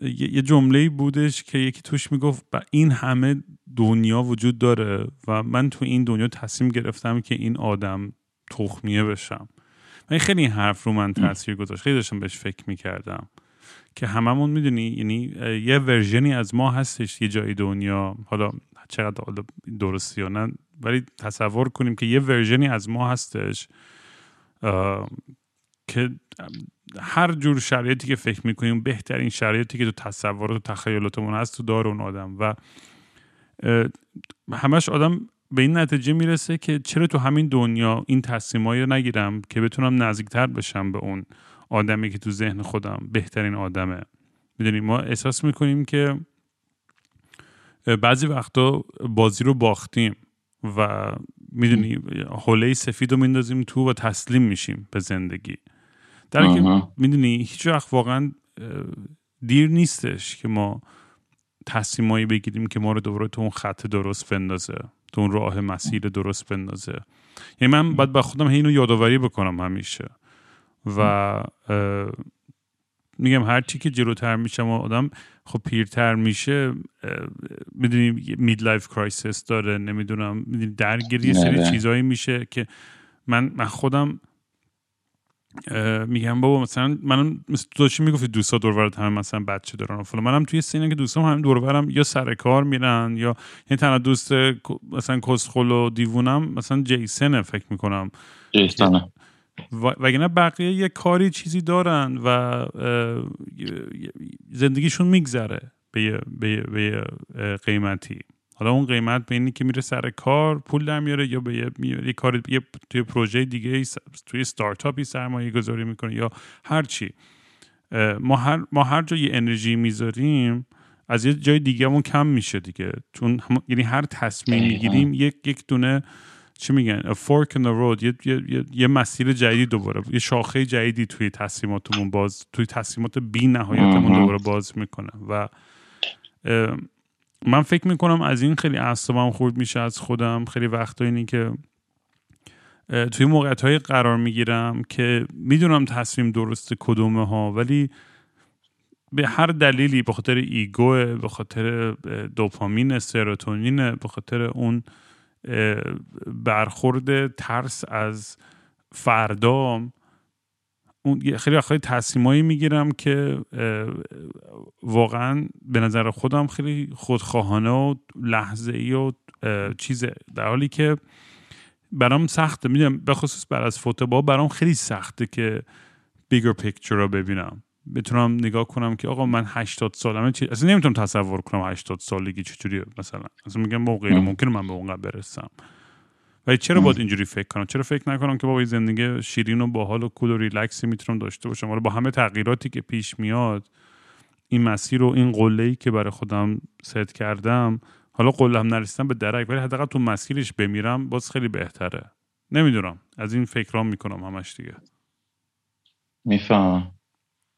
یه جمله بودش که یکی توش می‌گفت این همه دنیا وجود داره و من تو این دنیا تصمیم گرفتم که این آدم تخمیه بشم. و خیلی این حرف رو من تاثیر گذاشت. خیلی داشتم بهش فکر می‌کردم. که هممون می‌دونی یعنی یه ورژنی از ما هستش یه جای دنیا. حالا چقدر درستی یا نه ولی تصور کنیم که یه ورژنی از ما هستش که هر جور شرایطی که فکر می‌کنیم بهترین شرایطی که تو تصورات و تخیلاتمون هست تو دار اون آدم. و همش آدم به این نتیجه می‌رسه که چرا تو همین دنیا این تصمیمایی رو نگیرم که بتونم نزدیکتر بشم به اون؟ آدمی که تو ذهن خودم بهترین آدمه. می‌دونیم ما احساس می‌کنیم که بعضی وقتا بازی رو باختیم و می‌دونی حوله سفید رو میندازیم تو و تسلیم میشیم به زندگی. در که می‌دونی هیچ وقت واقعا دیر نیستش که ما تصمیمایی بگیریم که ما رو دوباره تو اون خط درست بندازه تو اون راه مسیر درست بندازه. یعنی من باید با خودم اینو یادآوری بکنم همیشه. و میگم هر چی که جلوتر میشم و آدم خب پیرتر میشه می‌دونی midlife crisis داره نمی‌دونم می‌دونی درگیری سری چیزهایی میشه که من من خودم میگم بابا مثلا من مثل تو داشتی می‌گفتی دوستا دور و ورت همه مثلا بچه دارن و منم توی سنیه که دوستام همین دور و ورم یا سر کار میرن یا یعنی تنها دوست مثلا کسخل و دیوونم مثلا جیسنه فکر می‌کنم. جیسنه. وگرنه بقیه یه کاری چیزی دارن و زندگیشون میگذره به به قیمتی. حالا اون قیمت به اینی که میره سر کار پول در میاره یا به یه, کار یه توی پروژه دیگه توی ستارتاپی سرمایه گذاری می‌کنه یا هر چی. ما هر ما هر جا یه انرژی می‌ذاریم از یه جای دیگه همون کم میشه دیگه. چون یعنی هر تصمیم می‌گیریم یک یک دونه چی میگن؟ A fork in the road. یه, یه, یه مسیر جدیدی دوباره. یه شاخه جدیدی توی تصمیماتمون باز توی تصمیمات بی نهایتمون دوباره باز می‌کنه و من فکر می‌کنم از این خیلی اعصابم خورد میشه از خودم. خیلی وقتا اینی که توی موقعیت های قرار می‌گیرم که می‌دونم تصمیم درست کدومه ها ولی به هر دلیلی به خاطر ایگو به خاطر دوپامین سروتونین به خاطر اون برخورد ترس از فردام. اون خیلی خیلی تصمیمایی می‌گیرم که واقعا به نظر خودم خیلی خودخواهانه و لحظه ای و چیزه. در حالی که برام سخته. می‌دونم به خصوص بر از فوتبال برام خیلی سخته که بیگر پیکچر رو ببینم. بتونم نگاه کنم که آقا من 80 سالمه چی اصلا نمی‌تونم تصور کنم 80 سالگی چجوریه مثلا. اصلا میگم موقعی ممکنه من به اونقدر برسم. ولی چرا باید اینجوری فکر کنم؟ چرا فکر نکنم که بابا زندگی شیرین و باحال و کول و ریلکسی می‌تونم داشته باشم؟ حالا با همه تغییراتی که پیش میاد این مسیر و این قله که برای خودم ست کردم حالا قلم نرسیدم به درک ولی حداقل تو مسیرش بمیرم باز خیلی بهتره. نمی‌دونم. از این فکرام می‌کنم همش دیگه. میفهم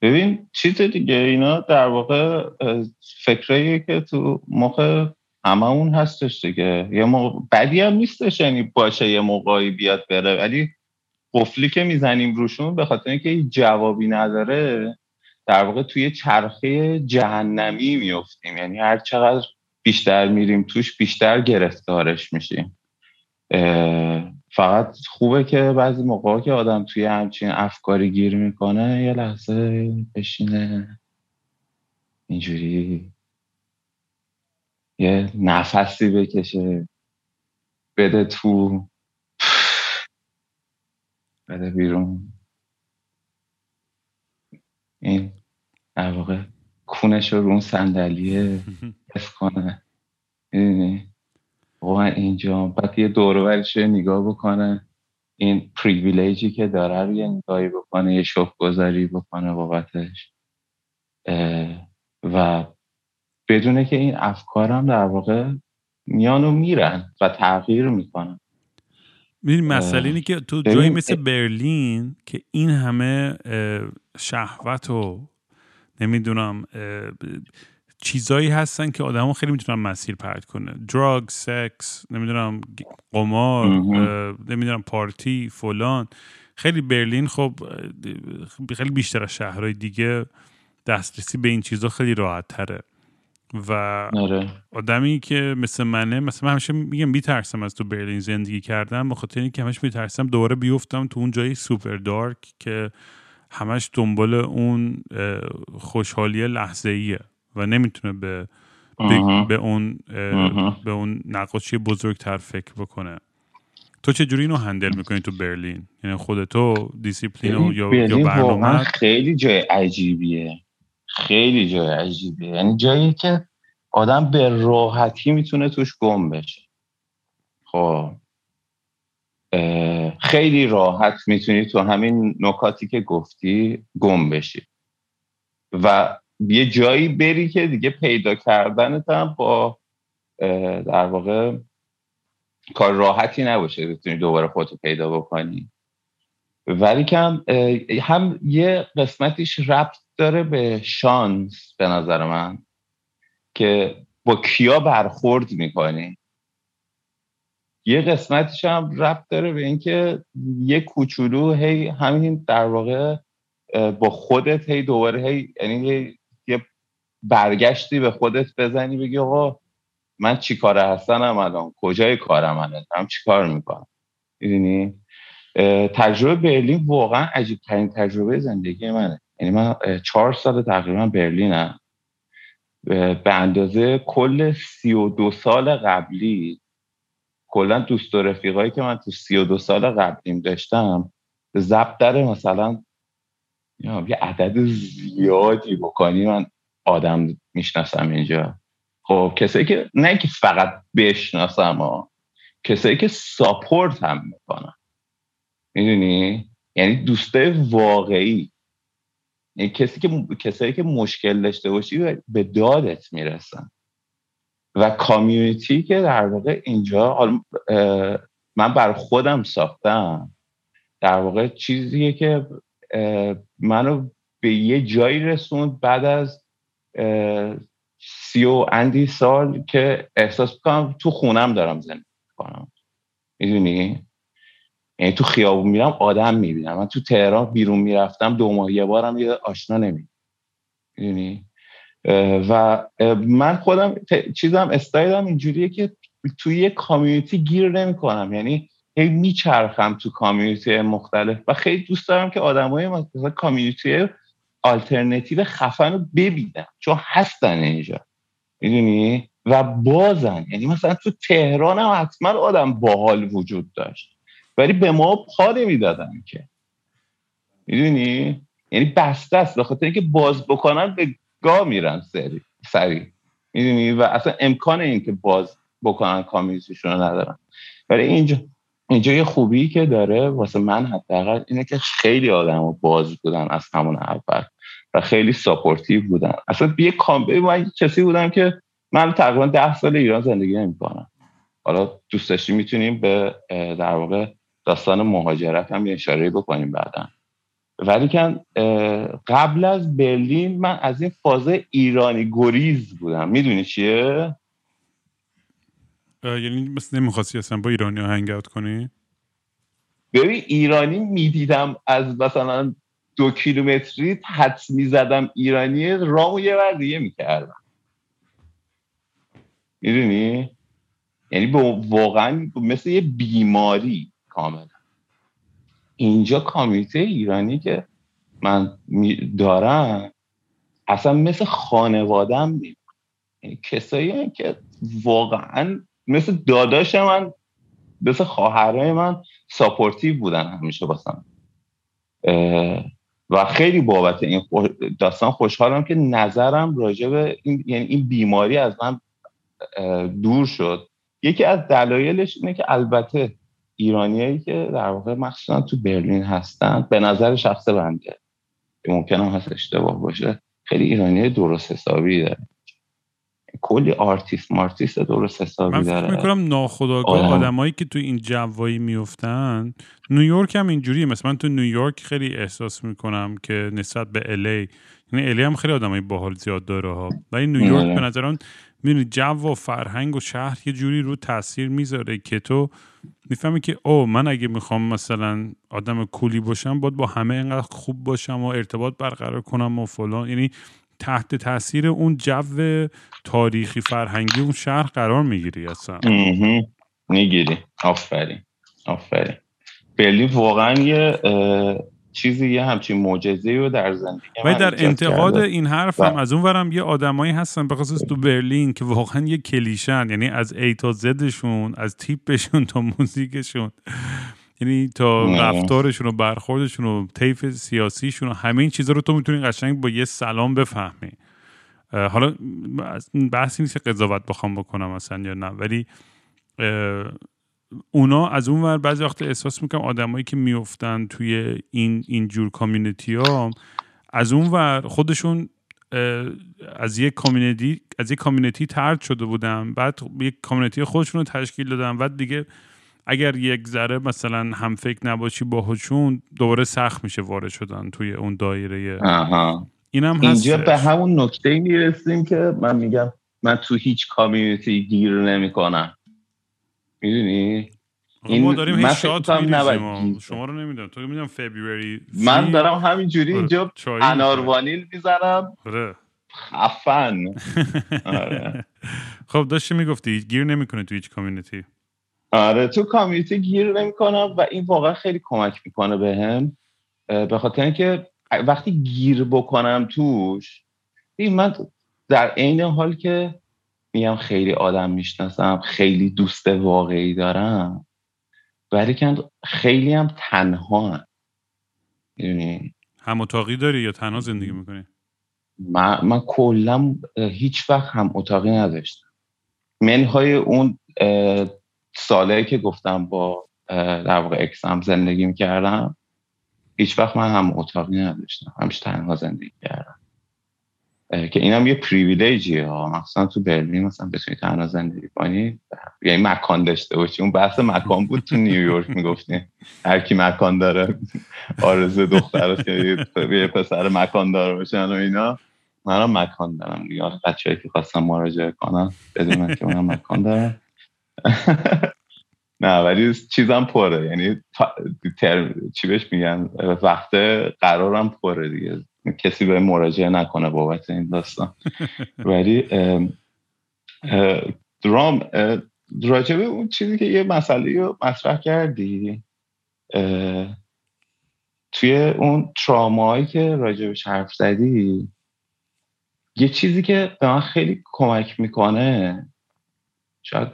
ببین چیز دیگه اینا در واقع فکرایی که تو مخ اون هستش دیگه. یه موقع بدی هم نیستش یعنی باشه یه موقعی بیاد بره. ولی قفلی که می‌زنیم روشون به خاطر اینکه جوابی نداره در واقع توی چرخه جهنمی میفتیم یعنی هر چقدر بیشتر میریم توش بیشتر گرفتارش میشیم. فقط خوبه که بعضی موقع که آدم توی همچین افکاری گیر می‌کنه یه لحظه بشینه. اینجوری یه نفسی بکشه. بده تو. بده بیرون. این در واقع کونش رو اون صندلیه حس کنه. می‌دونی؟ من اینجا بعد یه دورورش نگاه بکنه. این پریویلیجی که داره رو یه نگاهی بکنه یه شوف گذاری بکنه بابتش. و بدونه که این افکارم در واقع میان و میرن و تغییر می‌کنن. می‌دونی مسئله اینه که تو جایی مثل برلین که این همه شهوت و نمی‌دونم چیزایی هستن که آدمو خیلی می‌تونن مسیر پرت کنه دراگ سکس نمی‌دونم قمار نمی‌دونم پارتی فلان. خیلی برلین خب خیلی بیشتر از شهرهای دیگه دسترسی به این چیزا خیلی راحت تره و آره. آدمی که مثل منه مثلا من همیشه میگم میترسم از تو برلین زندگی کردم بخاطر اینکه همش میترسم دوباره بیفتم تو اون جایی سوپر دارک که همش دنبال اون خوشحالی لحظه ایه و نمی‌تونه به به اون به اون نقاشی بزرگتر فکر بکنه. تو چه جوری اینو handle می‌کنی تو برلین؟ یعنی خودتو دیسیپلین یا یا برنامه؟ خیلی جای عجیبیه. خیلی جای عجیبیه. یعنی جایی که آدم به راحتی می‌تونه توش گم بشه. خب. خیلی راحت می‌تونی تو همین نکاتی که گفتی گم بشی. و یه جایی بری که دیگه پیدا کردنت هم با در واقع کار راحتی نباشه بتونی دوباره خودتو پیدا بکنی. ولی کم هم یه قسمتیش ربط داره به شانس به نظر من که با کیا برخورد می‌کنی. یه قسمتش هم ربط داره به اینکه یه کوچولو هی همین در واقع با خودت هی دوباره هی یعنی برگشتی به خودت بزنی بگی آقا من چی کاره هستنم الان؟ کجای کارم الان؟ هم چی کار می‌کنم؟ می‌دونی؟ تجربه برلین واقعا عجیب ترین تجربه زندگی منه. یعنی من چهار سال تقریبا برلینم. به اندازه کل سی و دو سال قبلی کلا دوست و رفیقایی که من تو سی و دو سال قبلیم داشتم داره مثلا یه عدد زیادی بکنی. من آدم می‌شناسم اینجا. خب کسایی که نه که فقط بشناسم ها کسایی که ساپورت هم می‌کنن. می‌دونی؟ یعنی دوسته واقعی. یعنی کسی که کسایی که مشکل داشته باشی به دادت می‌رسن. و کامیونیتی که در واقع اینجا من بر خودم ساختم. در واقع چیزیه که منو به یه جایی رسوند بعد از سی و اندی سال که احساس کنم تو خونم دارم زندگی کنم می‌دونی؟ یعنی تو خیابون میرم آدم می‌بینم. من تو تهران بیرون می‌رفتم دو ماه یه بارم یه آشنا نمی‌دونی؟ می‌دونی؟ و من خودم چیزم استایلم اینجوریه که توی یه کامیونیتی گیر نمی‌کنم. یعنی هی میچرخم تو کامیونیتی مختلف و خیلی دوست دارم که آدمای مثلا کامیونیتی آلترنتیو خفن رو ببینم چون هستن اینجا. می‌دونی؟ و بازن. یعنی مثلا تو تهران هم حتما آدم باحال وجود داشت. ولی به ما پا نمی‌دادن که. می‌دونی؟ یعنی بسته است. بخاطر اینکه باز بکنن به گا میرن سری سری می‌دونی؟ و اصلا امکان این که باز بکنن community شون رو ندارن. ولی اینجا اینجا یه خوبی که داره واسه من حداقل اینه که خیلی آدم باز بودن از همون اول. و خیلی supportive بودن اصلا یه کامبه من کسی بودم که من تقریبا ده سال ایران زندگی نمی‌کنم حالا دوست داشتی می‌تونیم به در واقع داستان مهاجرت هم اشاره بکنیم بعدا ولی کن قبل از برلین من از این فاز ایرانی گریز بودم می‌دونی چیه؟ یعنی مثل نمی‌خواستی اصلا با ایرانی ها هنگ کنی؟ ببین ایرانی می‌دیدم از مثلا دو کیلومتری حدس می‌زدم ایرانی رامو یه بر دیگه می‌کردم. می‌دونی؟ یعنی واقعا مثل یه بیماری کاملا. اینجا کامیته ایرانی که من دارم اصلا مثل خانوادم نیم یعنی کسایی که واقعا مثل داداش من مثل خواهرای من ساپورتیو بودن همیشه باسم و خیلی بابت این داستان خوشحالم که نظرم راجع به این یعنی این بیماری از من دور شد. یکی از دلایلش اینه که البته ایرانیایی که در واقع مخصوصا تو برلین هستن به نظر شخص بنده. ممکنه هست اشتباه باشه. خیلی ایرانی درست حسابی داره کلی آرتیست مارتیست درست حسابی داره من فکر می‌کنم ناخودآگاه آدمایی که تو این جوایی میفتن نیویورک هم اینجوریه. مثلا من تو نیویورک خیلی احساس می‌کنم که نسبت به الی یعنی الی هم خیلی آدمای باحال زیاد داره ها. ولی نیویورک به نظرم می‌دونی جو و فرهنگ و شهر یه جوری رو تاثیر می‌ذاره که تو می‌فهمی که او من اگه می‌خوام مثلا آدم کولی باشم باید با همه اینقدر خوب باشم و ارتباط برقرار کنم و فلان. یعنی تحت تاثیر اون جو تاریخی فرهنگی اون شهر قرار می‌گیری اصلا. می‌گیری. آفرین. آفرین. برلین واقعا یه چیزی یه همچین معجزه رو در زندگی و در انتقاد این حرف هم از اون ورم یه آدمایی هستن به خصوص تو برلین که واقعا یه کلیشن یعنی از ای تا زدشون از تیپشون تا موزیکشون. یعنی تا رفتارشون و برخوردشون و طیف سیاسیشون و همه این چیزا رو تو می‌تونی قشنگ با یه سلام بفهمی. حالا بحثی نیست که قضاوت بخوام بکنم مثلا یا نه ولی اونا از اون ور بعضی وقت احساس می‌کنم آدمایی که میفتن توی این اینجور کامیونیتی ها از اون ور خودشون از یک کامیونیتی از یک کامیونیتی ترد شده بودن بعد یک کامیونیتی خودشون رو تشکیل دادن بعد دیگه اگر یک ذره مثلا هم فکر نباشی باهاشون دوباره سخت میشه وارد شدن توی اون دایره. آها. اینم اینجا به همون نکته می‌رسیم که من میگم من تو هیچ کامیونیتی گیر نمی‌کنم. می‌دونی؟ این ما داریم هیچ شاد شما رو نمی‌دونم. تو می‌دونم فبروری من دارم همینجوری آره. اینجا انار وانیل می‌زنم. آره. خفن. آره. خب داشتی می‌گفتی گیر نمی‌کنه تو هیچ کامیونیتی. آره تو کامیونیتی گیر نمی‌کنم و این واقعا خیلی کمک می‌کنه بهم به, به خاطر اینکه وقتی گیر بکنم توش این من در عین حال که میگم خیلی آدم می‌شناسم خیلی دوست واقعی دارم ولی که خیلی هم تنها هم. هم اتاقی داری یا تنها زندگی می‌کنی؟ من, من کلا هیچ وقت هم اتاقی نداشتم منهای اون ساله که گفتم با در واقع اکسم زندگی می‌کردم هیچ وقت من هم اتاقی نداشتم همش تنها زندگی کردم. که اینم یه پریویلیجیه ها. مخصوصا تو برلین مثلا بتونی تنها زندگی کنی یعنی مکان داشته باشی. اون بحث مکان بود تو نیویورک می‌گفتی هر کی مکان داره آرزو دختر یه پسر مکان داره باشن و اینا. منم مکان دارم. دیگه بچه‌ای که خواستم مراجعه کنم بدونن که منم مکان دارم نه ولی چیزم پره. یعنی چی بهش میگن؟ وقت قرارم پره دیگه. کسی به مراجعه نکنه بابت این داستان. ولی درام راجبه اون چیزی که یه مسئله رو مطرح کردی توی اون ترامایی که راجبش حرف زدی یه چیزی که به من خیلی کمک می‌کنه شاید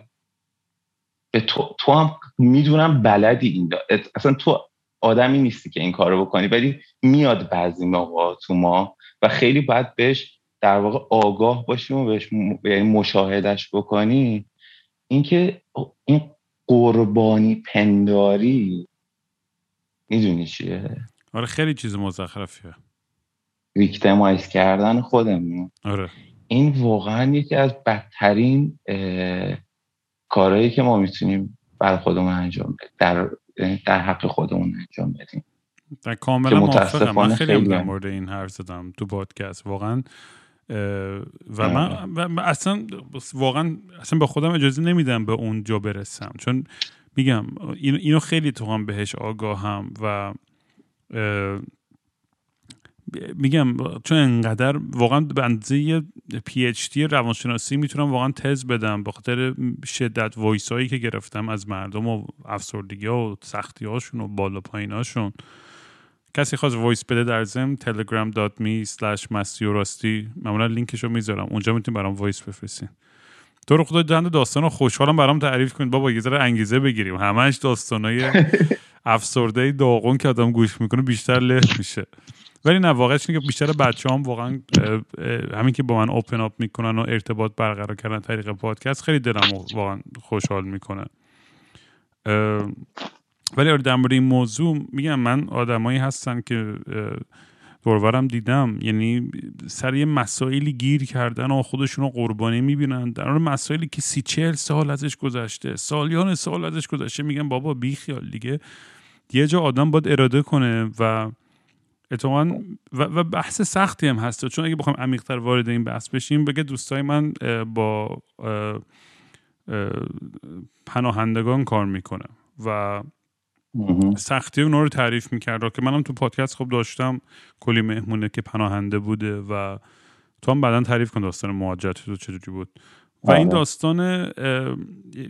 به تو, تو هم می‌دونم بلدی این اصلا تو آدمی نیستی که این کارو بکنی ولی میاد بعضی موقع تو ما و خیلی باید بهش در واقع آگاه باشیم و بهش یعنی مشاهدش بکنی. اینکه این قربانی پنداری می‌دونی چیه؟ آره خیلی چیز مزخرفیه. ویکتمایز کردن خودمون. آره. این واقعا یکی از بدترین کارهایی که ما می‌تونیم بر خودمون انجام بدیم در در حق خودمون انجام بدیم. در کاملا موافقم. من خیلی در مورد این حرف زدم تو پادکست واقعا و من اصلا واقعا اصلا به خودم اجازه نمیدم به اون جا برسم. چون میگم اینو خیلی تو هم بهش آگاهم و میگم چون انقدر واقعا به اندازه PhD روانشناسی می‌تونم واقعا تز بدم به خاطر شدت voice هایی که گرفتم از مردم و افسردگی و سختی هاشون و بالا پایین هاشون. کسی خواست voice بده در ضمن telegram.me slash مستی و راستی معمولا لینکشو می‌ذارم. اونجا می‌تونید برام voice بفرستین. تو رو خدا دند داستان خوشحالم برام تعریف کنید. بابا یه ذره انگیزه بگیریم. همش داستانای افسرده داغون که آدم گوش می‌کنه بیشتر له میشه. ولی نه واقعش اینه که بیشتر بچه هم واقعا همین که با من اوپن اپ می‌کنن و ارتباط برقرار کردن طریق پادکست خیلی دلم واقعا خوشحال می‌کنه. ولی آره در مورد این موضوع میگم من آدمایی هستن که دورورم دیدم یعنی سر یه مسائلی گیر کردن و خودشون رو قربانی می‌بینن. در مورد مسائلی که سی چهل سال ازش گذشته سالیان سال ازش گذشته میگن بابا بیخیال دیگه. یه جا آدم باید اراده کنه و اتفاقا و, بحث سختی هم هست. چون اگه بخوام عمیقتر وارد این بحث بشیم بگه دوستای من با پناهندگان کار می‌کنه و سختی اونا رو تعریف می‌کرد. که منم تو پادکست خب داشتم. کلی مهمونه که پناهنده بوده و تو هم بعدا تعریف کن داستان مهاجرت تو چجوری بود. و این آره. داستان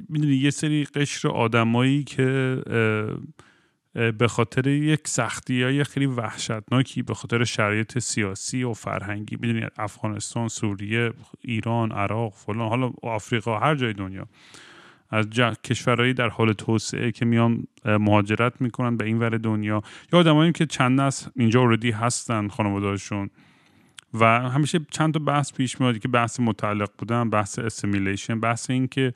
می‌دونی یه سری قشر آدمایی که به خاطر یک سختی های خیلی وحشتناکی به خاطر شرایط سیاسی و فرهنگی می‌دونی افغانستان سوریه ایران عراق فلان حالا آفریقا هر جای دنیا. از کشورهایی در حال توسعه که میان مهاجرت می‌کنن به این ور دنیا. یا آدمایی که چند نسل اینجا اوردی هستن خانوادهشون و همیشه چند تا بحث پیش میاد که بحث متعلق بودن بحث اسیمیلیشن بحث این که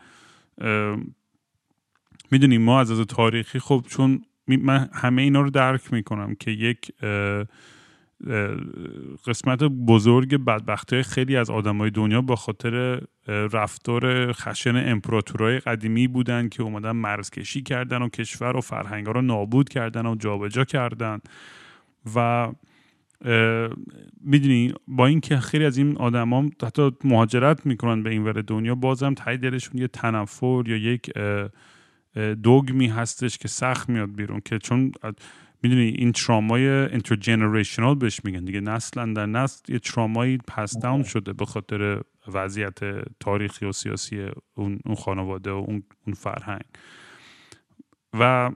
می‌دونیم ما از از تاریخی خب چون من همه اینا رو درک می‌کنم که یک قسمت بزرگ بدبختی خیلی از آدمای دنیا با خاطر رفتار خشن امپراتورای قدیمی بودن که اومدن مرزکشی کردن و کشور و فرهنگ رو نابود کردن و جابجا کردن. و می‌دونی با اینکه خیلی از این آدما حتی مهاجرت می‌کنن به این ور دنیا بازم تای دلشون یه تنفر یا یک دوگمی هستش که سخت میاد بیرون که چون می‌دونی این ترامای اینترجنریشنال بهش میگن دیگه نسلا در نسل یه ترامایی پس داون شده به خاطر وضعیت تاریخی و سیاسی اون, خانواده و اون, فرهنگ. و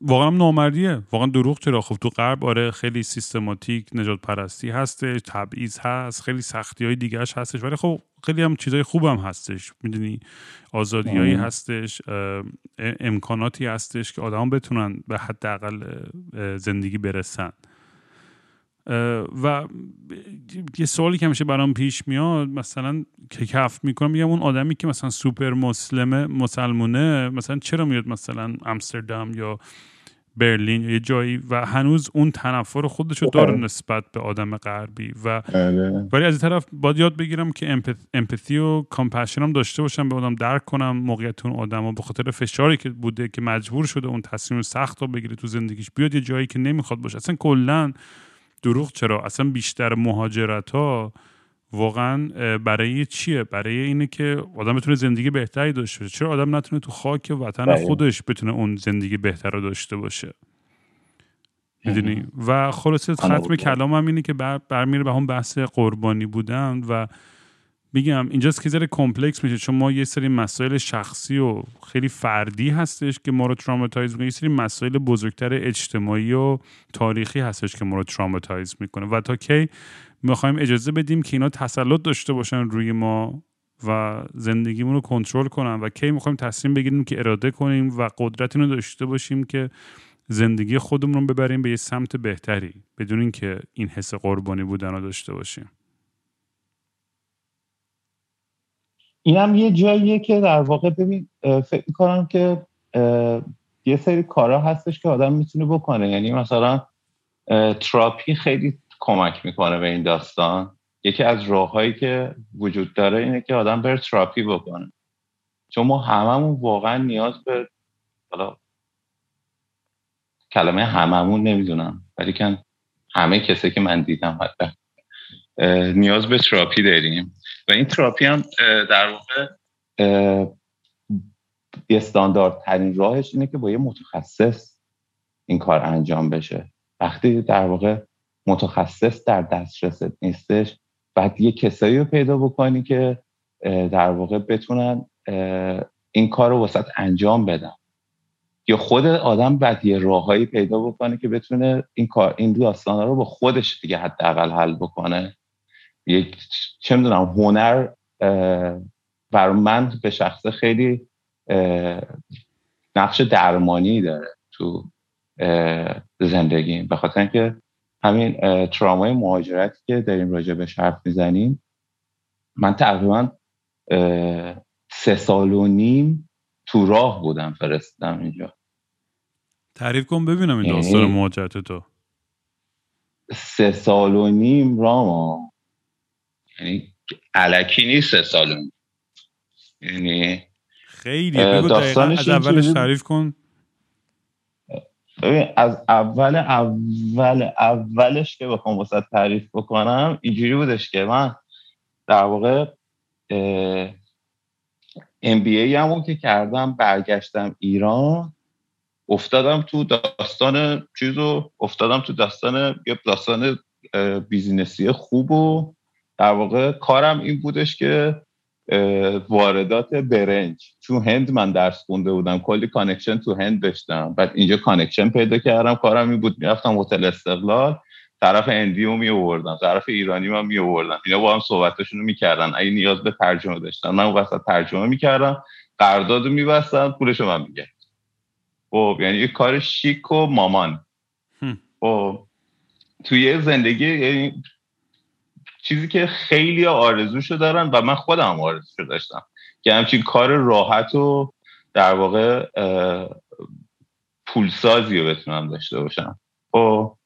واقعا نامردیه. واقعا دروغ چرا؟ خب تو غرب آره خیلی سیستماتیک نجات پرستی هستش تبعیض هست خیلی سختی های دیگهش هستش. ولی خب خیلی هم چیزای خوبم هستش. می‌دونی آزادیایی هستش امکاناتی هستش که آدم بتونن به حداقل زندگی برسن. و یه سوالی که همیشه برام پیش میاد مثلا که کف می‌کنم میگم اون آدمی که مثلا سوپر مسلمه مسلمونه مثلا چرا میاد مثلا امستردام یا برلین یه جایی و هنوز اون تنفر خودش رو داره نسبت به آدم غربی و بله. ولی از این طرف باید یاد بگیرم که امپاتی و کامپشن هم داشته باشم به آدم درک کنم موقعیت اون آدم و به خاطر فشاری که بوده که مجبور شده اون تصمیم سخت رو بگیره تو زندگیش بیاد یه جایی که نمی‌خواد باشه. اصلا کلا دروغ چرا؟ اصلا بیشتر مهاجرت ها واقعا برای چیه؟ برای اینه که آدم بتونه زندگی بهتری داشته باشه. چرا آدم نتونه تو خاک وطن بله. خودش بتونه اون زندگی بهتر رو داشته باشه؟ می‌دونی؟ و خلاصه ختم کلام اینه که بر برمیره به اون بحث قربانی بودن و میگم اینجاست که ذره complex میشه. چون ما یه سری مسائل شخصی و خیلی فردی هستش که ما رو traumatize می‌کنه. یه سری مسائل بزرگتر اجتماعی و تاریخی هستش که ما رو traumatize می‌کنه. و تا کی می‌خوایم اجازه بدیم که اینا تسلط داشته باشن روی ما و زندگیمون رو کنترل کنن و کی می‌خوایم تصمیم بگیریم که اراده کنیم و قدرت اینو داشته باشیم که زندگی خودمون رو ببریم به یه سمت بهتری بدون اینکه این حس قربانی بودن رو داشته باشیم. اینم یه جاییه که در واقع ببین فکر می‌کنم که یه سری کارا هستش که آدم می‌تونه بکنه. یعنی مثلا تراپی خیلی کمک می‌کنه به این داستان. یکی از راههایی که وجود داره اینه که آدم بره تراپی بکنه. چون ما هممون واقعا نیاز به حالا کلمه هممون نمی‌دونم ولی که همه کسی که من دیدم حتی نیاز به تراپی داریم. و این تراپی هم در واقع استاندارد ترین راهش اینه که با یه متخصص این کار انجام بشه. وقتی در واقع متخصص در دسترس نیستش. بعد یه کسایی رو پیدا بکنی که در واقع بتونن این کار رو وسط انجام بدن. یا خود آدم بعد یه راههایی پیدا بکنه که بتونه این کار این داستان رو با خودش دیگه حداقل حل بکنه. یک چه می‌دونم هنر بر من به شخص خیلی نقش درمانی داره تو زندگی به خاطر اینکه همین ترامای مهاجرتی که داریم راجع به حرف می‌زنیم. من تقریبا سه سال و نیم تو راه بودم فرستم اینجا. تعریف کن ببینم این داستان یعنی مهاجرت تو. سه سال و نیم راما یعنی علکی نیست سه سال و نیم. یعنی خیلی از اولش تعریف کن. از اول اول اولش که بخوام واسه تعریف بکنم اینجوری بودش که من در واقع ام بی ای که کردم برگشتم ایران افتادم تو داستان چیزو افتادم تو داستان یه داستان business ی خوب و در واقع کارم این بودش که واردات برنج. تو هند من درس خونده بودم. کلی connection تو هند داشتم. بعد اینجا connection پیدا کردم. کارم این بود. می‌رفتم هتل استقلال. طرف هندی می آوردم طرف ایرانی من می آوردم اینا با هم صحبتشون رو می‌کردن. اگه نیاز به ترجمه داشتن. من وسط ترجمه می‌کردم. قرارداد رو میبستن پولش رو من میگه خب یعنی یه کار شیک و مامان. خب توی زندگی یعنی چیزی که خیلی آرزوشو دارن و من خودم آرزوشو داشتم که همچین کار راحت و در واقع پولسازی رو بتونم داشته باشم. خب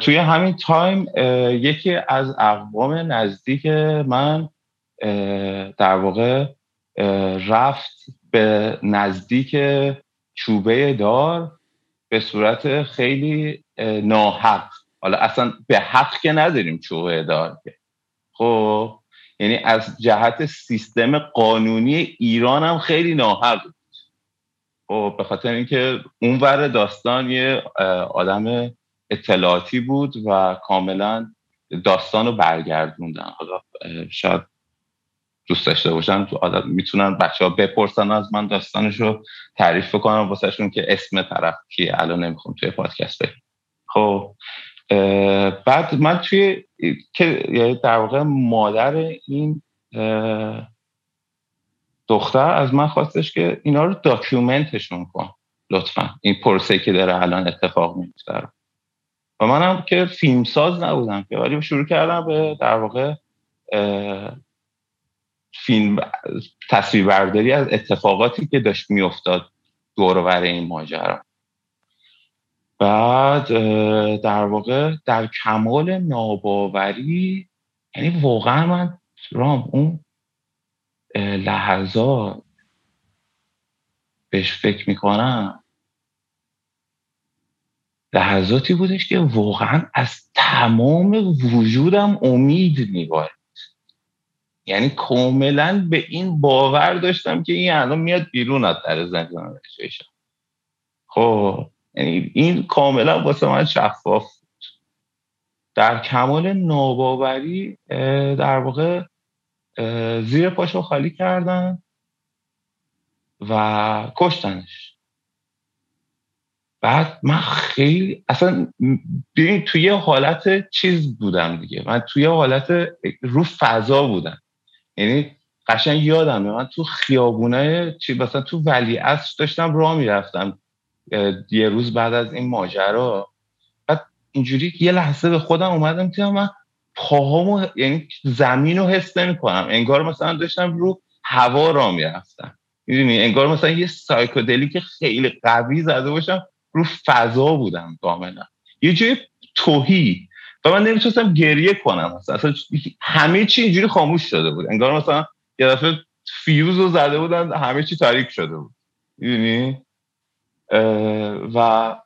توی همین تایم یکی از اقوام نزدیک من در واقع رفت به نزدیک چوبه دار به صورت خیلی ناحق. حالا اصلا به حق که نداریم چوبه دار خب یعنی از جهت سیستم قانونی ایران هم خیلی ناحق بود. خب به خاطر اینکه اونور داستان یه آدم اطلاعاتی بود و کاملا داستان رو برگردوندن. حالا شاید دوست داشته باشن تو عادت می‌تونن بچه ها بپرسن از من داستانش رو تعریف کنم واسهشون که اسم طرف کیه. الان نمی‌خوام توی پادکست بگم خب بعد من توی که یعنی در واقع مادر این دختر از من خواستش که اینا رو داکیومنتشون کن لطفا. این پرسه که داره الان اتفاق میفته و منم که فیلمساز نبودم که ولی شروع کردم به در واقع فیلم تصویربرداری از اتفاقاتی که داشت میافتاد دور این ماجرا. بعد در واقع در کمال ناباوری یعنی واقعا من رام اون لحظات بهش فکر می‌کنم. لحظاتی بودش که واقعا از تمام وجودم امید میبارد یعنی کاملا به این باور داشتم که این الان میاد بیرون از در زندان خب. یعنی این کاملا واسه من شفاف بود. در کمال ناباوری در واقع زیر پاشو خالی کردن و کشتنش. بعد من خیلی اصلا ببین توی حالت چیز بودم دیگه. من توی حالت رو فضا بودم. یعنی قشنگ یادم من تو خیابونه چی مثلا تو ولی داشتم راه می‌رفتم. یه روز بعد از این ماجرا بعد اینجوری یه لحظه به خودم اومدم که من پاهامو یعنی زمین رو حس نمی کنم انگار مثلا داشتم رو هوا را می‌رفتم. می‌دونی؟ انگار مثلا یه سایکودلی خیلی قوی زده باشم رو فضا بودم کاملا. یه جای توهی. و من نمی‌تونستم گریه کنم. اصلا همه چی اینجوری خاموش شده بود. انگار مثلا یه دفعه فیوز رو زده بودن همه چی تاریک شده بود. می‌دونی؟ و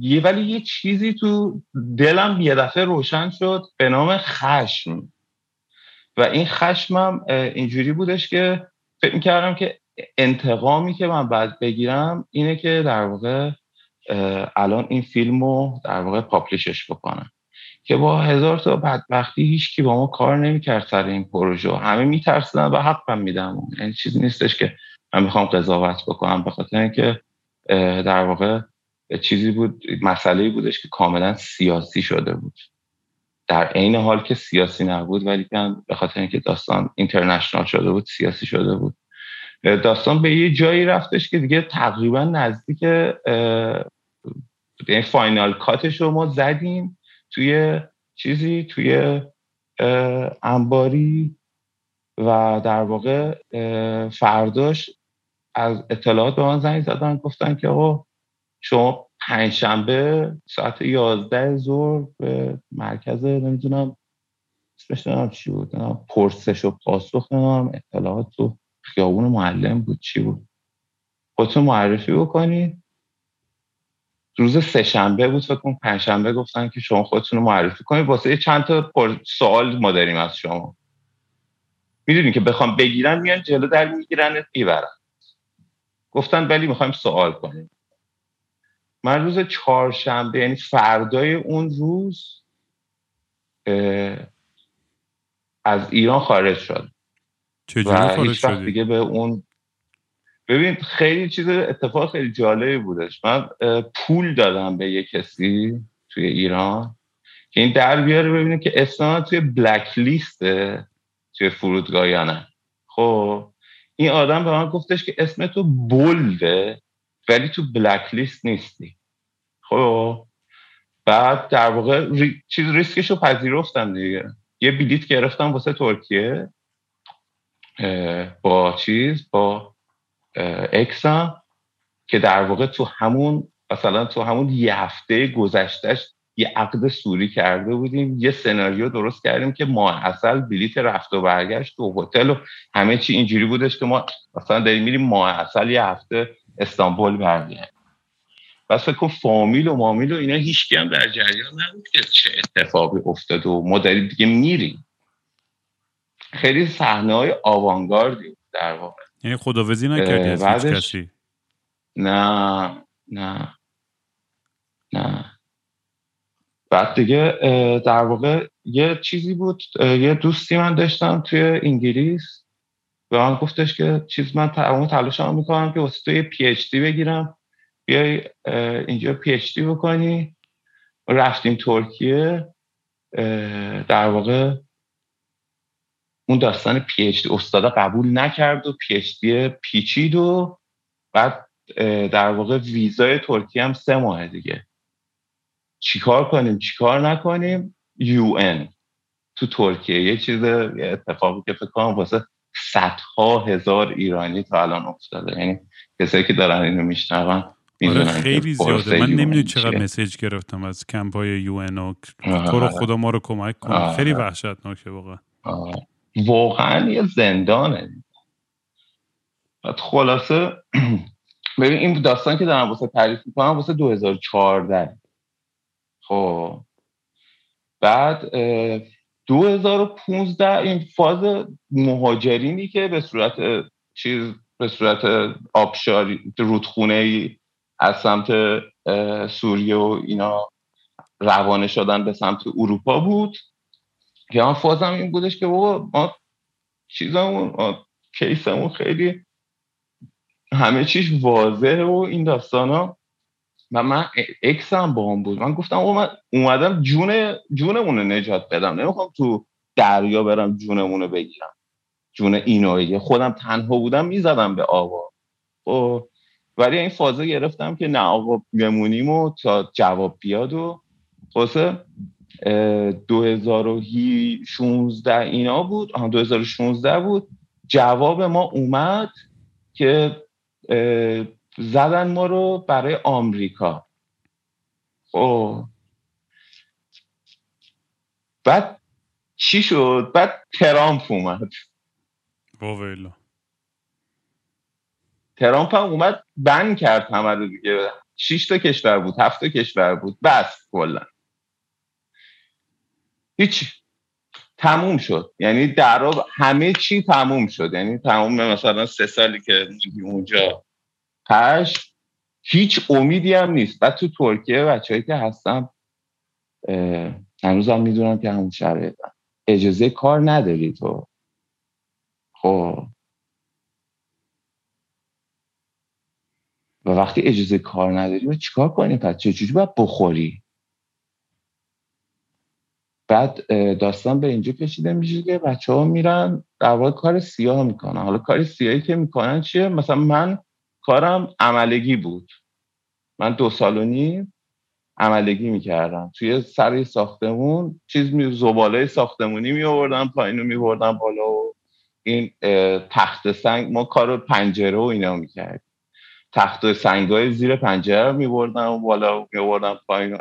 یه ولی یه چیزی تو دلم یه دفعه روشن شد به نام خشم. و این خشمم اینجوری بودش که فکر می‌کردم که انتقامی که من بعد بگیرم اینه که در واقع الان این فیلم رو در واقع پابلیشش بکنن که با هزار تا بدبختی هیچ کی با ما کار نمی‌کرد سر این پروژه. همه میترسیدن و حقم میدم. این چیزی نیستش که من می‌خوام قضاوت بکنم به خاطر اینکه در واقع چیزی بود مسئله بودش که کاملا سیاسی شده بود. در عین حال که سیاسی نبود ولی به خاطر اینکه داستان اینترنشنال شده بود سیاسی شده بود. داستان به یه جایی رفتش که دیگه تقریبا نزدیک یعنی فاینال کاتش رو ما زدیم توی چیزی توی انباری و در واقع فرداش از اطلاعات به من زنگ زدن گفتن که آقا شما پنجشنبه ساعت یازده ظهر به مرکز نمی‌دونم اسمش نمی‌دونم چی بود پرسش و پاسخ نمی‌دونم اطلاعات تو خیابون معلم بود چی بود؟ خودتون معرفی بکنید روز سه شنبه بود فکر کنم پنجشنبه گفتن که شما خودتون رو معرفی کنید واسه چند تا سوال ما داریم از شما. می‌دونی که بخوام بگیرن میان جلو در می‌گیرن می‌برن. گفتن ولی می‌خوایم سوال کنیم. من روز چهارشنبه یعنی فردای اون روز از ایران خارج شد چجوری خارج شدی؟ دیگه به اون ببین خیلی چیز اتفاق خیلی جالبی بودش. من پول دادم به یه کسی توی ایران که این در بیاره ببینه که اسم توی بلک لیسته توی فرودگاه یا نه. خب این آدم به من گفتش که اسم تو بلده ولی تو بلک لیست نیستی. خب؟ بعد در واقع ری... چیز ریسکش رو پذیرفتم دیگه. یه بلیت گرفتم واسه ترکیه با چیز با اکسا که در واقع تو همون مثلا تو همون یه هفته گذشتهش یه عقد سوری کرده بودیم یه سناریو درست کردیم که ماه اصل بلیت رفت و برگشت و هتل و همه چی اینجوری بودش که ما مثلا داریم میریم ماه اصل یه هفته استانبول برگردیم بس فکر فامیل و مامیل و اینا هیچ هم در جریان نبود که چه اتفاقی افتاد و ما داریم دیگه میریم. خیلی صحنه های آوانگاردی در واقع. یعنی خداوزی نکردی از هیچ کسی؟ نه نه نه. بعد دیگه در واقع یه چیزی بود یه دوستی من داشتم توی انگلیس. به من گفتش که چیز من تمام تلاشم می‌کنم که واسه توی پی اچ دی بگیرم. بیای اینجا پی اچ دی بکنی. رفتیم ترکیه. در واقع اون داستان PhD استادا قبول نکرد و PhD پیچید و بعد در واقع ویزای ترکیه هم سه ماه دیگه. چیکار کنیم چیکار نکنیم؟ یو تو ترکیه یه چیز یه اتفاقی که فکر کنم واسه صدها هزار ایرانی تا الان افتاده. یعنی کسایی که دارن اینو میشنون آره خیلی زیاده. من نمی‌دونی چقدر message گرفتم از کمپ های UN و تو رو خدا ما رو کمک کن خیلی وحشتناکه واقعا. واقعا یه زندانه. بعد خلاصه ببین این داستان که دارم واسه تعریف می‌کنم واسه 2014 خب. بعد 2015 این فاز مهاجرینی که به صورت چیز به صورت آبشاری رودخونه ای از سمت سوریه و اینا روانه شدن به سمت اروپا بود. که من فازم این بودش که بابا ما چیزمون کیسمون خیلی همه چیز واضحه و این داستان ها و من اکس هم با هم بود. من گفتم او من اومدم جون جونمون رو نجات بدم. نمی‌خوام تو دریا برم جونمون رو بگیرم. جون اینو خودم تنها بودم می‌زدم به آوا. و خب، ولی این فازه گرفتم که نه آقا بمونیم و تا جواب بیاد و خلاصه 2016 اینا بود. آها 2016 بود. جواب ما اومد که زدن ما رو برای آمریکا. خب. بعد چی شد؟ بعد ترامپ اومد. واویلا ترامپ هم اومد بند کرد همه رو دیگه. شش تا کشور بود هفت تا کشور بود. بس کلا. هیچ. تموم شد. یعنی در همه چی تموم شد. یعنی تموم مثلا سه سالی که اونجا پش هیچ امیدی هم نیست. و تو ترکیه بچههایی که هستم هنوز هم می‌دونم که همون شرایطن. اجازه کار نداری تو. خب. و وقتی اجازه کار نداری و چیکار کنی پس؟ چجوری باید بخوری؟ بعد داستان به اینجا کشیده میشه که بچه ها میرن در واقع کار سیاه می‌کنن. حالا کار سیاهی که می‌کنن چیه؟ مثلا من کارم عملگی بود. من دو سال و نیم عملگی می‌کردم. توی سر ساختمون چیز می زباله ساختمونی می آوردم پایین رو می بالا و این تخت سنگ ما کار پنجره و اینا می‌کردیم. تخت و سنگای زیر پنجره رو میبردم و بالا میبردم پایین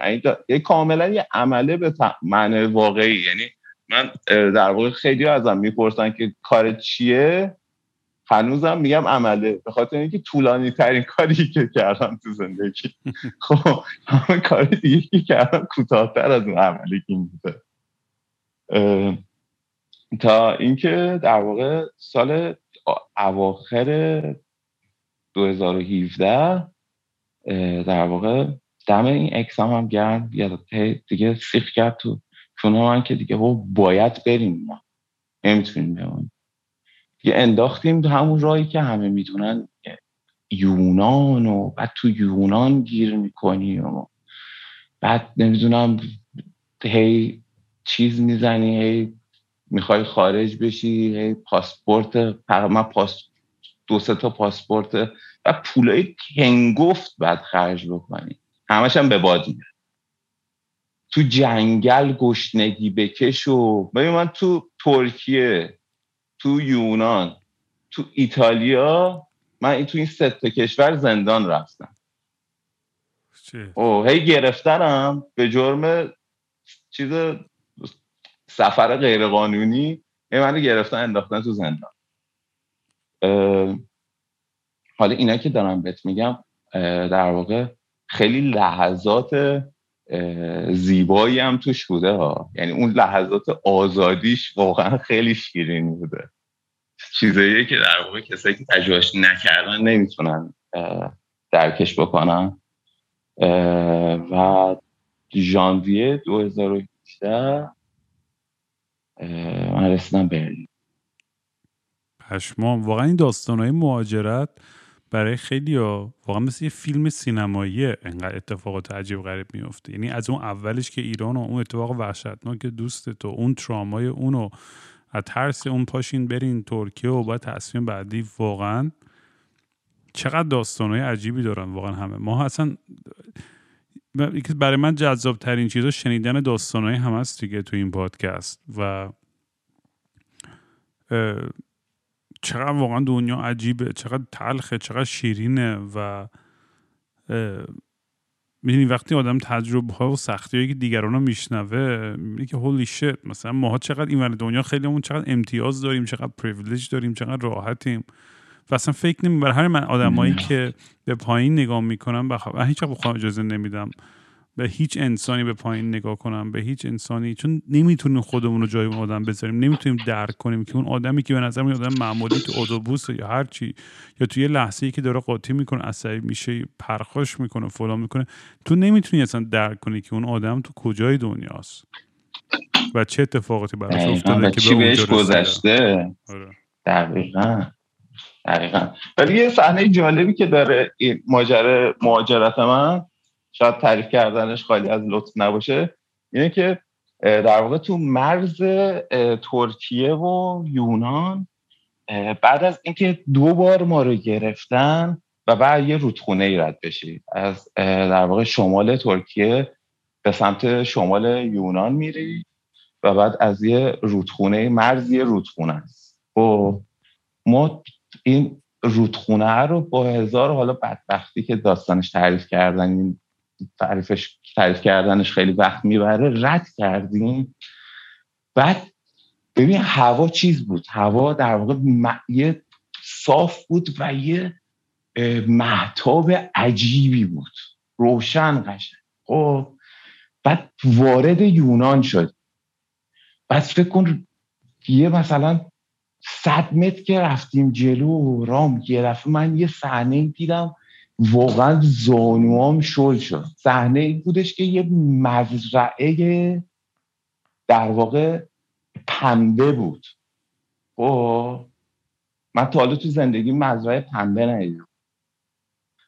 یه کاملا یه عمله به معنی واقعی. یعنی من در واقع خیلی ازم می‌پرسن که کار چیه؟ هنوزم میگم عمله. به خاطر اینکه طولانی ترین کاری که کردم تو زندگی. خب همه کار دیگه که کردم کوتاهتر از اون عملی که بوده. تا اینکه در واقع سال اواخر 2017 در واقع دم این اکسام هم گرم. دیگه سیخ کرد تو چون من که دیگه باید بریم ما. نمی‌تونیم بمونیم. یه انداختیم همون راهی که همه می‌دونن یونان و بعد تو یونان گیر می‌کنی و بعد نمی‌دونم هی چیز می‌زنی هی می‌خوای خارج بشی هی پاسپورت من پاس دو سه تا پاسپورت و پولای کنگفت بعد خرج بکنی. همش هم به باد میره. تو جنگل گشنگی بکش و ببین من تو ترکیه تو یونان تو ایتالیا من تو این سه تا کشور زندان رفتم. او هی گرفتنم به جرم چیز سفر غیرقانونی هی من گرفتن انداختن تو زندان. حالا اینا که دارم بهت میگم در واقع خیلی لحظات زیبایی هم توش بوده ها. یعنی اون لحظات آزادیش واقعا خیلی شیرین بوده. چیزایی که در واقع کسایی که تجربهش نکردن نمی‌تونن درکش بکنن. و ژانویه 2018 من رسیدم برلین پشمام. واقعا این های مهاجرت برای خیلی ها واقعا مثل یه فیلم سینمایی انقدر اتفاقات عجیب غریب میفته یعنی از اون اولش که ایران و اون اتفاق وحشتناک دوست تو اون ترامای اونو از ترس اون پاشین برین ترکیه و باید تصمیم بعدی واقعا چقدر داستانهای عجیبی دارن واقعا همه. ما اصلا برای من جذاب ترین چیزا شنیدن داستانهای هم هست دیگه تو این پادکست و چقدر واقعا دنیا عجیبه چقدر تلخه چقدر شیرینه و می‌دونی وقتی آدم تجربه ها و سختی هایی که دیگران رو میشنوه می‌بینی که هولی شت مثلا ماها چقدر این دنیا خیلی همون چقدر امتیاز داریم چقدر پریویلیج داریم چقدر راحتیم و اصلا فکر نمی برای هر من آدمایی که به پایین نگاه می‌کنم و هیچ وقت اجازه نمیدم. به هیچ انسانی به پایین نگاه کنم به هیچ انسانی چون نمی‌تونیم خودمون رو جای اون آدم بذاریم. نمی‌تونیم درک کنیم که اون آدمی که به نظر میاد آدم معمولی تو اتوبوس یا هر چی یا توی لحظه ای که داره قاطی می‌کنه عصبی میشه پرخاش می‌کنه فلان می‌کنه. تو نمی‌تونی اصلا درک کنی که اون آدم تو کجای دنیاست و چه اتفاقاتی براش افتاده که چی بهش گذشته؟ آره. دقیقا. دقیقا. ولی یه صحنه جالبی که داره این ماجره مهاجرت من شاید تعریف کردنش خالی از لطف نباشه اینه که در واقع تو مرز ترکیه و یونان بعد از اینکه دو بار ما رو گرفتن و بعد یه رودخونه ای رد بشی از در واقع شمال ترکیه به سمت شمال یونان میری و بعد از یه رودخونه مرز یه رودخونه است. و خب، ما این رودخونه رو با هزار حالا بدبختی که داستانش تعریف کردن تعریفش تعریف کردنش خیلی وقت می‌بره. رد کردیم. بعد ببین هوا چیز بود. هوا در واقع یه صاف بود و یه محتاب عجیبی بود. روشن قشنگ. خب بعد وارد یونان شد. بعد فکر کن یه مثلا صد متر که رفتیم جلو رام یه من یه صحنه دیدم واقعا زانوام شل شد. صحنه ای بودش که یه مزرعه در واقع پنبه بود. خب من تا حالا تو زندگی مزرعه پنبه ندیدم.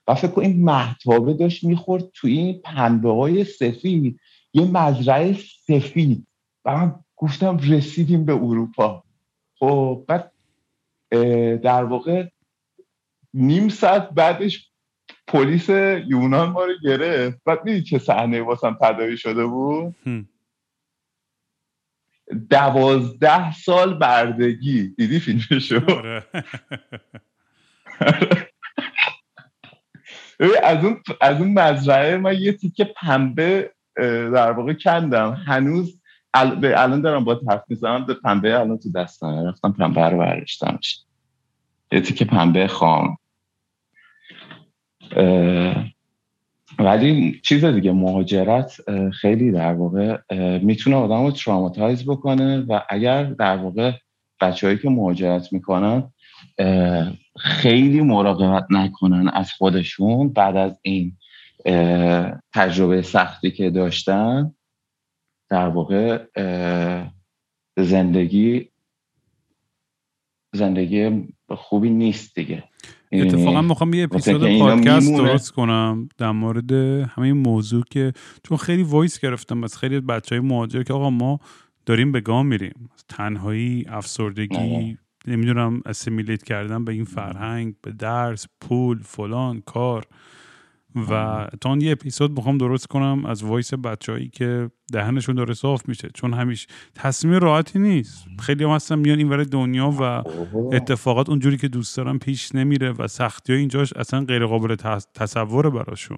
و فکر کن این محتابه داشت می‌خورد تو این پنبه های سفید یه مزرعه سفید. و من گفتم رسیدیم به اروپا. خب بعد در واقع نیم ساعت بعدش پلیس یونان ما رو گرفت. بعد می‌دید چه صحنه واسم تداعی شده بود؟ دوازده سال بردگی. دیدی فیلمشو آره. از اون از اون مزرعه من یه تیکه پنبه در واقع کندم. هنوز الان دارم با حرف می‌زنم. پنبه الان تو دستم. رفتم پنبه رو برداشتم یه تیکه پنبه خام. ولی چیز دیگه مهاجرت خیلی در واقع می‌تونه آدم رو تراماتایز بکنه و اگر در واقع بچههایی که مهاجرت می‌کنن خیلی مراقبت نکنن از خودشون بعد از این تجربه سختی که داشتن در واقع زندگی زندگی خوبی نیست دیگه. اتفاقا می‌خوام یه اپیزود پادکست درست کنم در مورد همه این موضوع که چون خیلی وایس گرفتم از خیلی بچه های مهاجر که آقا ما داریم به گام میریم. تنهایی افسردگی نمی‌دونم assimilate کردن به این فرهنگ به درس پول فلان کار. و تا یه اپیزود می‌خوام درست کنم از voice بچههایی که دهنشون داره صاف میشه چون همیشه تصمیم راحتی نیست. خیلی هم هستن میان این دنیا و اتفاقات اونجوری که دوست دارم پیش نمیره و سختی های اینجاش اصلا غیر قابل تصوره براشون.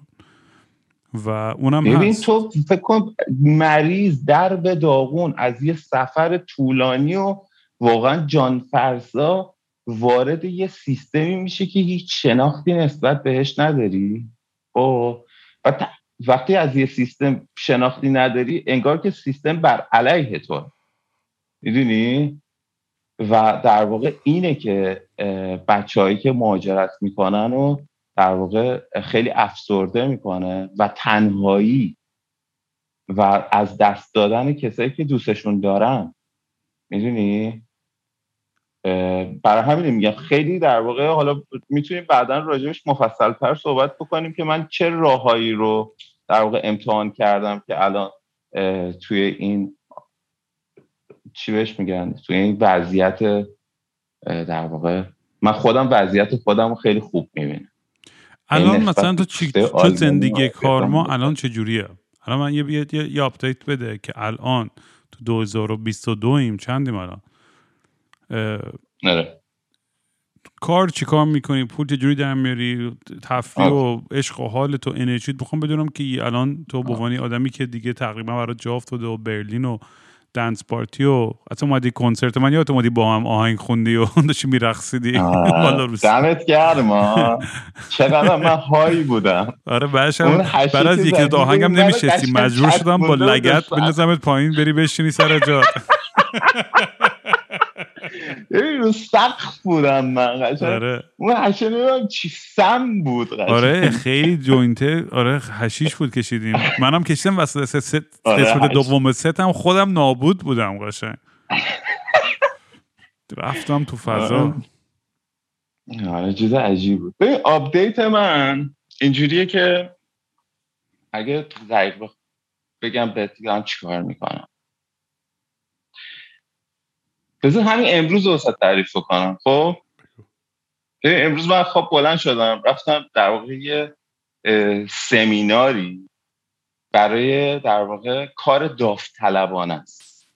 و اونم ببین تو فکر کن مریض دربداغون از یه سفر طولانی و واقعا جان فرسا وارد یه سیستمی میشه که هیچ شناختی نسبت بهش نداری؟ خب و وقتی از یه سیستم شناختی نداری انگار که سیستم بر علیه تو. می‌دونی؟ و در واقع اینه که بچههایی که مهاجرت می‌کنن و در واقع خیلی افسرده می‌کنه و تنهایی و از دست دادن کسایی که دوستشون دارن. می‌دونی؟ برای همین میگم خیلی در واقع حالا می‌تونیم بعدا راجبش مفصل تر صحبت بکنیم که من چه راههایی رو در واقع امتحان کردم که الان توی این چی بهش میگن؟ توی این وضعیت در واقع من خودم وضعیت خودم رو خیلی خوب می‌بینم. الان مثلا تو چی زندگی کار ما الان چجوریه؟ الان من یه, یه, یه update بده که الان تو 2022 ایم چندیم الان؟ نره. کار چیکار می‌کنی؟ پول چجوری در میاری؟ تفریح و عشق و حال تو انرژی. می‌خوام بدونم که الان تو به آدمی که دیگه تقریبا برای جا افتاده و برلین و dance party و اصلا اومدی کنسرت من یادت اومدی با هم آهنگ خوندی و داشتی میرقصیدی؟ دمت گرم چقدر من هایی بودم. آره بعدش بعد از یکی دو آهنگم نمیشستی. مجبور شدم با لگت بندازمت پایین بری بشینی سر جات ببین رو سقف بودم من آره. اون حشه چی سم بود قشن. آره خیلی جوینته. آره هشیش بود کشیدیم. منم کشیدم وسط ست آره قسمت دوم ستم خودم نابود بودم قشنگ. رفتم تو فضا. آره, آره، چیز عجیب بود. ببین آپدیت من اینجوریه که اگه ضعیف بگم بهت چیکار می‌کنم. بذار همین امروز رو تعریف کنم خب؟ امروز من خواب بلند شدم رفتم در واقع یه سمیناری برای در واقع کار داوطلبانه است.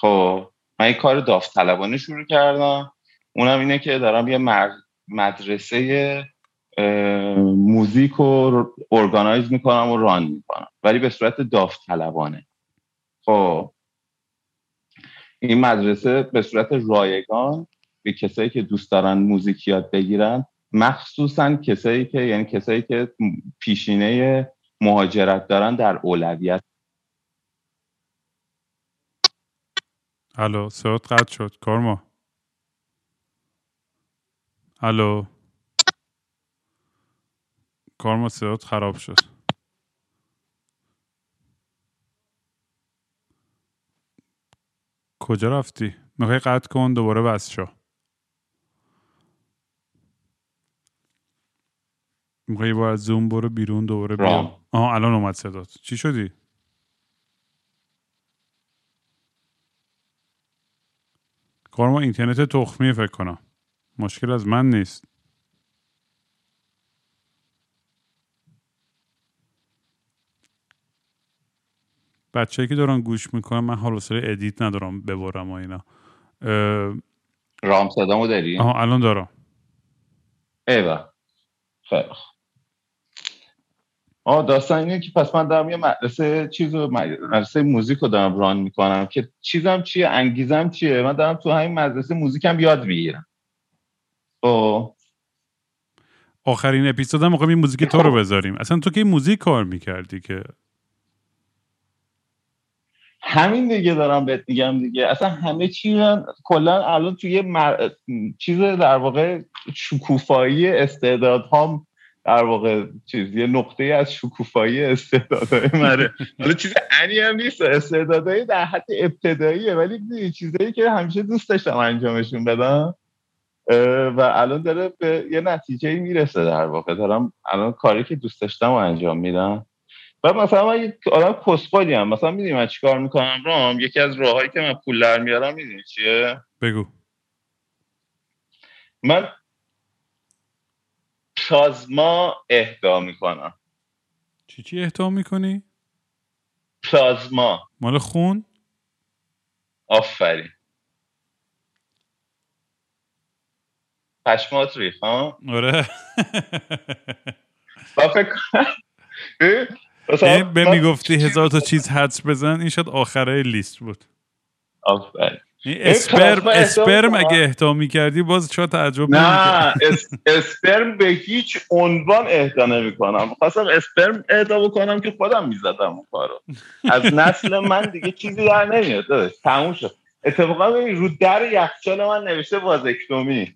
خب؟ من یه کار داوطلبانه شروع کردم. اونم اینه که دارم یه مدرسه موزیک رو ارگانایز می‌کنم و ران می‌کنم. ولی به صورت داوطلبانه. خب؟ این مدرسه به صورت رایگان به کسایی که دوست دارن موزیک یاد بگیرن مخصوصا کسایی که یعنی کسایی که پیشینه مهاجرت دارن در اولویت. الو صوت قطع شد. کارما. کار صدات خراب شد. کجا رفتی؟ می‌خوای قطع کن دوباره بس شو می‌خوای بار از زوم برو بیرون دوباره بیا رام. آها الان اومد صدات چی شدی؟ کار ما اینترنت تخمی فکر کنم مشکل از من نیست بچه که دارن گوش می‌کنن من حال و حوصله edit ندارم ببرم و اینا. اه، رام صدامو داری؟ آها الان دارم. ایوه. خیلی. آه داستان اینه که پس من دارم یه مدرسه چیز رو مدرسه موزیک رو دارم run می‌کنم که چیزم چیه انگیزم چیه؟ من دارم تو همین مدرسه موزیکم یاد می‌گیرم. خب. آخرین اپیزود هم می‌خوایم این موزیک تو رو بذاریم. اصلا تو که موزیک کار می‌کردی که؟ همین دیگه دارم بهت میگم دیگه. اصلا همه چی کلا الان توی یه مر... چیز در واقع شکوفایی استعدادهام در واقع چیز یه نقطه از شکوفایی استعدادهای منه. حالا چیز انی هم نیست. استعدادهای در حد ابتداییه ولی چیزایی که همیشه دوست داشتم انجامشون بدم. و الان داره به یه نتیجه می‌رسه در واقع. دارم الان کاری که دوست داشتم انجام میدم. و مثلا من یک آدم کسخالی هم. مثلا می‌دونی من چیکار می‌کنم؟ رام یکی از راههایی که من پول در میارم می‌دونی چیه؟ بگو. من پلازما اهدا می‌کنم. چی چی اهدا می‌کنی؟ پلازما. مال خون؟ آفرین. پشمات ریخ ها؟ آره. و فکر یعنی به می‌گفتی هزار تا چیز حدس بزن این شاید آخره لیست بود. آفرین. اسپرم اسپرم. اگه اهدا می‌کردی باز شاید تعجب. نه اس... اسپرم به هیچ عنوان اهدا نمی کنم خواستم اسپرم اهدا بکنم که خودم می‌زدم اون کارو. از نسل من دیگه چیزی در نمیاد تموم شد. اتفاقا رو در یخچال من نوشته وازکتومی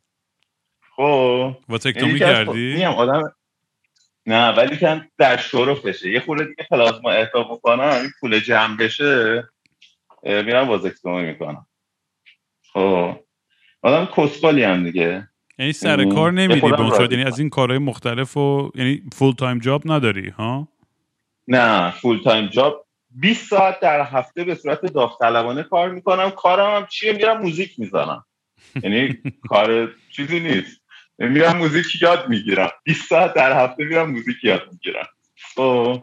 خب؟ واسکتومی یکی از- کردی؟ آدم نه ولی که در شرفشه یه خورده دیگه پلازما اهدا بکنم این پول جمع بشه میرم وازکتومی می‌کنم. خب. آدم کسخلی هم دیگه. یعنی سر ام. کار نمیدی به اون یعنی از این کارهای مختلف و یعنی full-time job نداری ها؟ نه full-time job 20 ساعت در هفته به صورت داوطلبانه کار می‌کنم. کارم هم چیه؟ میرم موزیک می‌زنم. یعنی کار چیزی نیست. یعنی میرم موزیک یاد می‌گیرم. 20 ساعت در هفته میرم موزیک یاد می‌گیرم. خب.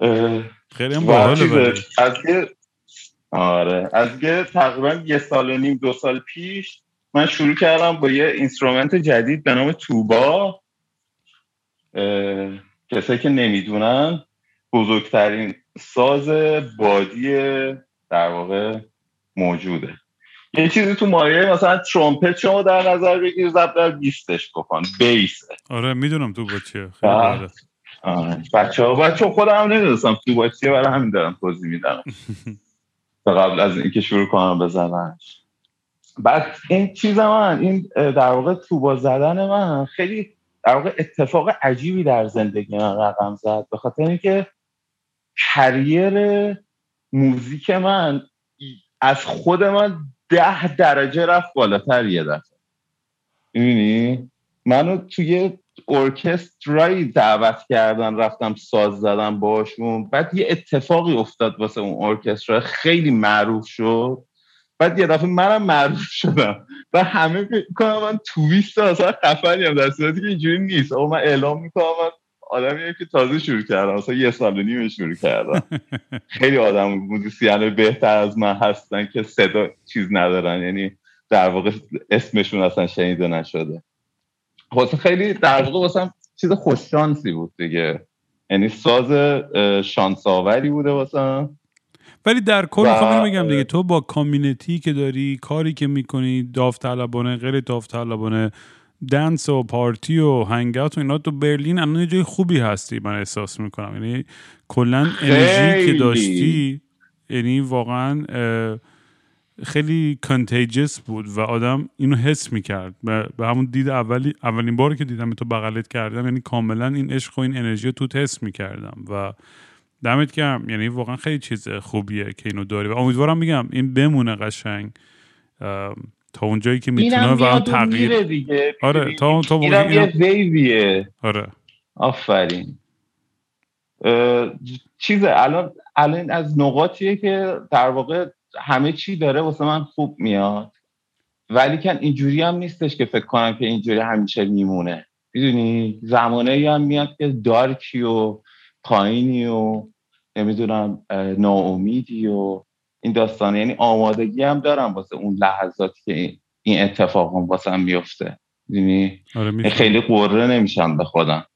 اه، خیلی هم باحاله از یه آره. از یه تقریبا یه سال و نیم دو سال پیش من شروع کردم با یه instrument جدید به نام توبا. کسایی که نمی‌دونن بزرگترین ساز بادی در واقع موجوده. یه چیزی تو مایه مثلا ترومپت شما در نظر بگیر ضرب در بیستش بکن بیسه. آره می‌دونم توبا چیه. خیلی. بچه ها بچه ها خودم نمی‌دونستم تو با چیه برای همین دارم توضیح میدم. تا قبل از اینکه شروع کنم بزننش بعد این چیز من این در واقع توبا زدن من خیلی در واقع اتفاق عجیبی در زندگی من رقم زد. به خاطر اینکه کریر موزیک من از خود من ده درجه رفت بالاتر یه دفعه. می‌بینی؟ منو توی ارکسترایی دعوت کردن رفتم ساز زدم باشون. بعد یه اتفاقی افتاد واسه اون ارکسترا. خیلی معروف شد. بعد یه دفعه منم معروف شدم. و همه فکر کنم من تویست اصلا خفنی هم در صورتی که اینجوری نیست. آقا من اعلام می‌کنم من آدمی که تازه شروع کردم. مثلا یه سال و نیم شروع کردم. خیلی آدم موزیسین بهتر از من هستن که صدا چیز ندارن. یعنی در واقع اسمشون اصلا شنیده نشده. واسه خیلی در واقع واسه چیز خوششانسی بود دیگه. یعنی ساز اه، شانساوری بوده واسه ولی در کل و- می‌خوام بگم دیگه. تو با کامیونیتی که داری کاری که می‌کنی داوطلبانه غیر داوطلبانه دنس و پارتی و هنگات و اینا تو برلین الان یه جای خوبی هستی من احساس می‌کنم. یعنی کلا انرژی که. داشتی یعنی واقعا خیلی کنتیجس بود و آدم اینو حس می‌کرد. به همون دید اولی اولین باری که دیدم تو بغلت کردم یعنی کاملا این عشق و این انرژی رو تو حس می‌کردم و دمت گرم. یعنی واقعا خیلی چیز خوبیه که اینو داری. و امیدوارم میگم این بمونه قشنگ. تا اونجایی که می‌تونه و تغییر دیگه. آره تا تا یه ویویه. آره. آفرین. چیز الان الان از نقاطیه که در واقع همه چی داره واسه من خوب میاد. ولی کن اینجوری هم نیستش که فکر کنم که اینجوری همیشه میمونه. می‌دونی؟ زمانه هم میاد که دارکی و پایینی و نمی‌دونم ناامیدی و این داستانه. یعنی آمادگی هم دارم واسه اون لحظاتی که این اتفاق هم واسه هم میفته می‌دونی آره خیلی قره نمیشم به خودم.